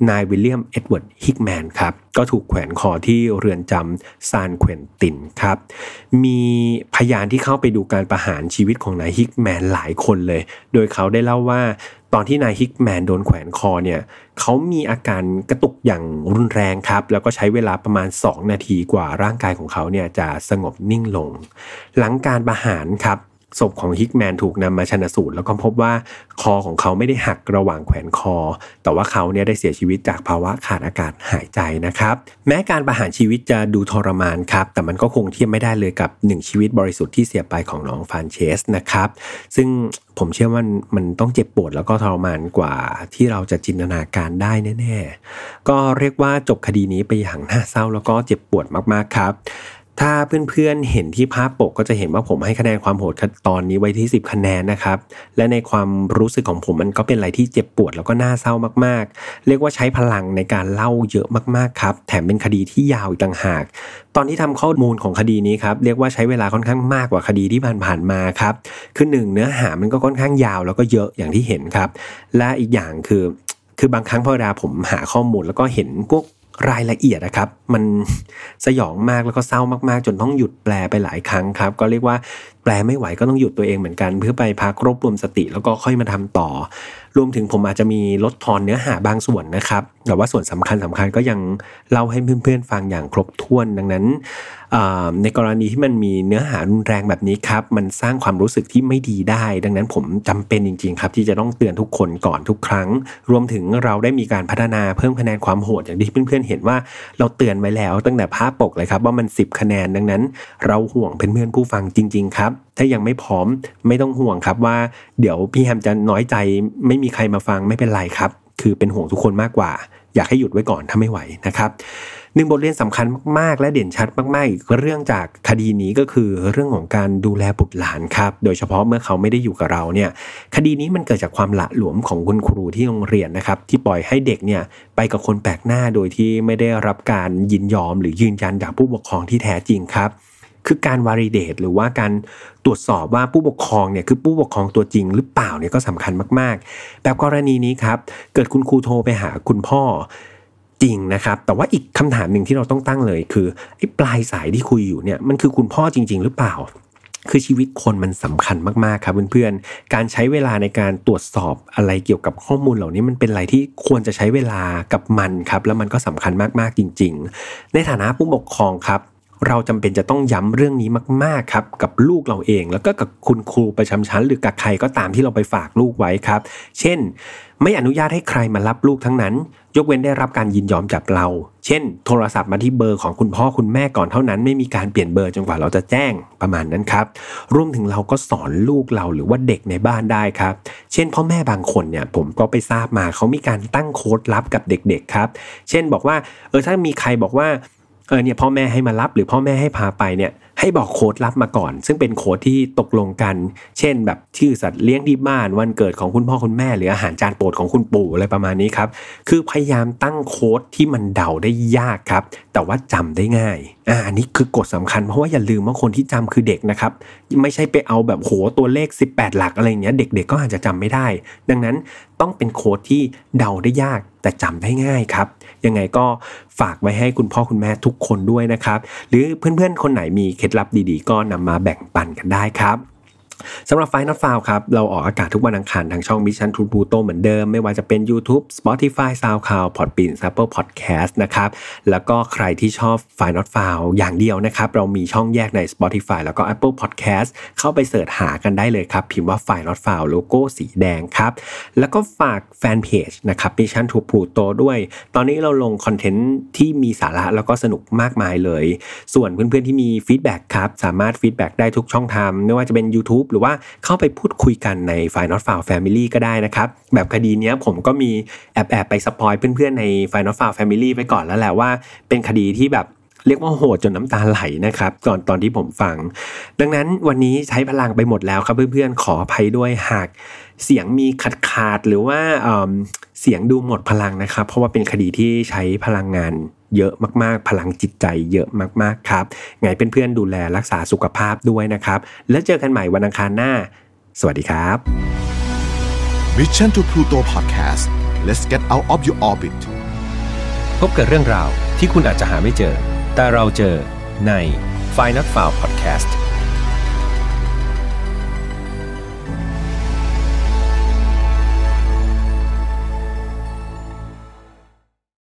นายวิลเลียมเอ็ดเวิร์ดฮิกแมนครับก็ถูกแขวนคอที่เรือนจำซานเควนตินครับ มีพยานที่เข้าไปดูการประหารชีวิตของนายฮิกแมนหลายคนเลย โดยเขาได้เล่าว่า ตอนที่นายฮิกแมนโดนแขวนคอเนี่ยเขามีอาการกระตุกอย่างรุนแรงครับ แล้วก็ใช้เวลาประมาณ 2 นาทีกว่าร่างกายของเขาเนี่ยจะสงบนิ่งลง หลังการประหารครับ ศพของฮิกแมนถูกนำมาชนะสูตร แล้วก็พบว่าคอของเขาไม่ได้หักระหว่างแขวนคอ แต่ว่าเขาเนี่ยได้เสียชีวิตจากภาวะขาดอากาศหายใจนะครับ แม้การประหารชีวิตจะดูทรมานครับ แต่มันก็คงเทียบไม่ได้เลยกับหนึ่งชีวิตบริสุทธิ์ที่เสียไปของน้องฟานเชสนะครับ ซึ่งผมเชื่อว่ามันต้องเจ็บปวดแล้วก็ทรมานกว่าที่เราจะจินตนาการได้แน่ ๆ ก็เรียกว่าจบคดีนี้ไปอย่างน่าเศร้าแล้วก็เจ็บปวดมากๆครับ ถ้าเพื่อนๆเห็นที่ภาพปกก็จะเห็นว่าผมให้คะแนนความโหดตอนนี้ไว้ที่ 10 คะแนนนะครับ และในความรู้สึกของผมมันก็เป็นอะไรที่เจ็บปวดแล้วก็น่าเศร้ามากๆ เรียกว่าใช้พลังในการเล่าเยอะมากๆครับ แถมเป็นคดีที่ยาวอีกต่างหาก ตอนที่ทำข้อมูลของคดีนี้ครับเรียกว่าใช้เวลาค่อนข้างมากกว่าคดีที่ผ่านๆมาครับ คือหนึ่งเนื้อหามันก็ค่อนข้างยาวแล้วก็เยอะอย่างที่เห็นครับ และอีกอย่างคือคือบางครั้งพอเวลาผมหาข้อมูลแล้วก็เห็นพวก รายละเอียดนะครับ มันสยองมากแล้วก็เศร้ามากๆ จนต้องหยุดแปลไปหลายครั้งครับ ก็เรียกว่า แปลไม่ไหวก็ต้องหยุดตัวเองเหมือนกัน เพื่อไปพักรวบรวมสติแล้วก็ค่อยมาทำต่อ รวมถึงผมอาจจะมีลดทอนเนื้อหาบางส่วนนะครับ แต่ว่าส่วนสำคัญสำคัญก็ยังเล่าให้เพื่อนๆฟังอย่างครบถ้วนดังนั้น ในกรณีที่มันมีเนื้อหารุนแรงแบบนี้ครับ มันสร้างความรู้สึกที่ไม่ดีได้ ดังนั้นผมจำเป็นจริงๆครับ ที่จะต้องเตือนทุกคนก่อนทุกครั้ง รวมถึงเราได้มีการพัฒนาเพิ่มคะแนนความโหดอย่างที่เพื่อนๆเห็นว่าเราเตือนไว้แล้วตั้งแต่ภาพปกเลยครับว่ามัน 10 คะแนนดังนั้น เราห่วงเพื่อนๆผู้ฟังจริง ๆ ครับถ้ายังไม่พร้อมไม่ต้องห่วงครับว่า เดี๋ยวพี่แฮมจะน้อยใจ ไม่มีใครมาฟังไม่เป็นไรครับ คือเป็นห่วงทุกคนมากกว่า อยากให้หยุดไว้ก่อนถ้าไม่ไหวนะครับหนึ่งบทเรียนสำคัญมากๆ และเด่นชัดมากๆอีกเรื่องจากคดีนี้ก็คือเรื่องของการดูแลบุตรหลานครับ โดยเฉพาะเมื่อเขาไม่ได้อยู่กับเราเนี่ยคดีนี้มันเกิดจากความละหลวมของคุณครูที่โรงเรียนนะครับ ที่ปล่อยให้เด็กเนี่ยไปกับคนแปลกหน้าโดยที่ไม่ได้รับการยินยอมหรือยืนยันจากผู้ปกครองที่แท้จริงครับ คือการวาริเดตหรือว่าการตรวจสอบว่าผู้ปกครองเนี่ยคือผู้ปกครองตัวจริงหรือเปล่าเนี่ยก็สำคัญมากๆ แบบกรณีนี้ครับ เกิดคุณครูโทรไปหาคุณพ่อจริงนะครับ แต่ว่าอีกคำถามหนึ่งที่เราต้องตั้งเลยคือไอ้ปลายสายที่คุยอยู่เนี่ยมันคือคุณพ่อจริง ๆ หรือเปล่า คือชีวิตคนมันสำคัญมากๆครับเพื่อนๆ การใช้เวลาในการตรวจสอบอะไรเกี่ยวกับข้อมูลเหล่านี้มันเป็นอะไรที่ควรจะใช้เวลากับมันครับ แล้วมันก็สำคัญมากๆจริง ๆ ในฐานะผู้ปกครองครับ เราจำเป็นจะต้องย้ำเรื่องนี้มาก ๆ ครับ กับลูกเราเอง แล้วก็กับคุณครูประจำชั้น หรือกับใครก็ตามที่เราไปฝากลูกไว้ครับ เช่น ไม่อนุญาตให้ใครมารับลูกทั้งนั้น ยกเว้นได้รับการยินยอมจากเรา เช่น โทรศัพท์มาที่เบอร์ของคุณพ่อคุณแม่ก่อนเท่านั้น ไม่มีการเปลี่ยนเบอร์จนกว่าเราจะแจ้งประมาณนั้นครับรวมถึงเราก็สอนลูกเราหรือว่าเด็กในบ้านได้ครับ เช่น พ่อแม่บางคนเนี่ยผมก็ไปทราบมาเขามีการตั้งโค้ดลับกับเด็ก ๆ ครับ เช่นบอกว่าเออถ้ามีใครบอกว่า เออเนี่ยพ่อแม่ให้มารับหรือพ่อแม่ให้พาไปเนี่ยให้บอกโค้ดลับมาก่อน ซึ่งเป็นโค้ดที่ตกลงกัน เช่น แบบชื่อสัตว์เลี้ยงที่บ้านวันเกิดของคุณพ่อคุณแม่ หรืออาหารจานโปรดของคุณปู่อะไรประมาณนี้ครับ คือพยายามตั้งโค้ดที่มันเดาได้ยากครับ แต่ว่าจำได้ง่ายอ่าอันนี้คือกฎสำคัญเพราะว่าอย่าลืมว่าคนที่จำคือเด็กนะครับ ไม่ใช่ไปเอาแบบโหตัวเลข 18 หลักอะไรเงี้ยเด็กๆก็อาจจะจำไม่ได้ ดังนั้นต้องเป็นโค้ดที่เดาได้ยากแต่จำได้ง่ายครับ ยังไงก็ฝากไว้ให้คุณพ่อคุณแม่ทุกคนด้วยนะครับ หรือเพื่อนๆคนไหนมีเคล็ดลับดีๆ ก็นำมาแบ่งปันกันได้ครับ สำหรับไฟนอตฟาวครับ เราออกอากาศทุกวันอังคารทางช่อง Mission to Pluto เหมือนเดิม ไม่ว่าจะเป็น YouTube Spotify SoundCloud Podbean Apple Podcast นะครับ แล้วก็ใครที่ชอบ f i n a l f i l e อย่างเดียวนะครับ เรามีช่องแยกใน Spotify แล้วก็ Apple Podcast เข้าไป search หากันได้เลยครับ พิมพ์ว่า Final File โลโก้สีแดงครับ แล้วก็ฝากแฟนเพจนะครับ Mission to Pluto ด้วย ตอนนี้เราลงคอนเทนต์ที่มีสาระแล้วก็สนุกมากมายเลย ส่วนเพื่อนๆที่มี feedback ครับสามารถ feedback ได้ทุกช่องทางไม่ว่าจะเป็น YouTube หรือว่าเข้าไปพูดคุยกันใน f i n a l f i l e Family ก็ได้นะครับ แบบคดีนี้ผมก็มีแอบแอบไปสปอยเพื่อนๆใน f i n a l f i l e Family ไว้ก่อนแล้วแหละว่าเป็นคดีที่แบบเรียกว่าโหดจนน้ำตาไหลนะครับก่อนตอนที่ผมฟัง ดังนั้นวันนี้ใช้พลังไปหมดแล้วครับเพื่อนๆขออภัยด้วยหากเสียงมีขาดขาดหรือว่าเสียงดูหมดพลังนะครับ เพราะว่าเป็นคดีที่ใช้พลังงาน เยอะมากๆ พลังจิตใจเยอะมากๆครับ ไงเพื่อนๆดูแลรักษาสุขภาพด้วยนะครับ แล้วเจอกันใหม่วันอังคารหน้า สวัสดีครับ Mission to Pluto Podcast let's get out of your orbit พบกับเรื่องราวที่คุณอาจจะหาไม่เจอ แต่เราเจอใน f i n a l f i l e Podcast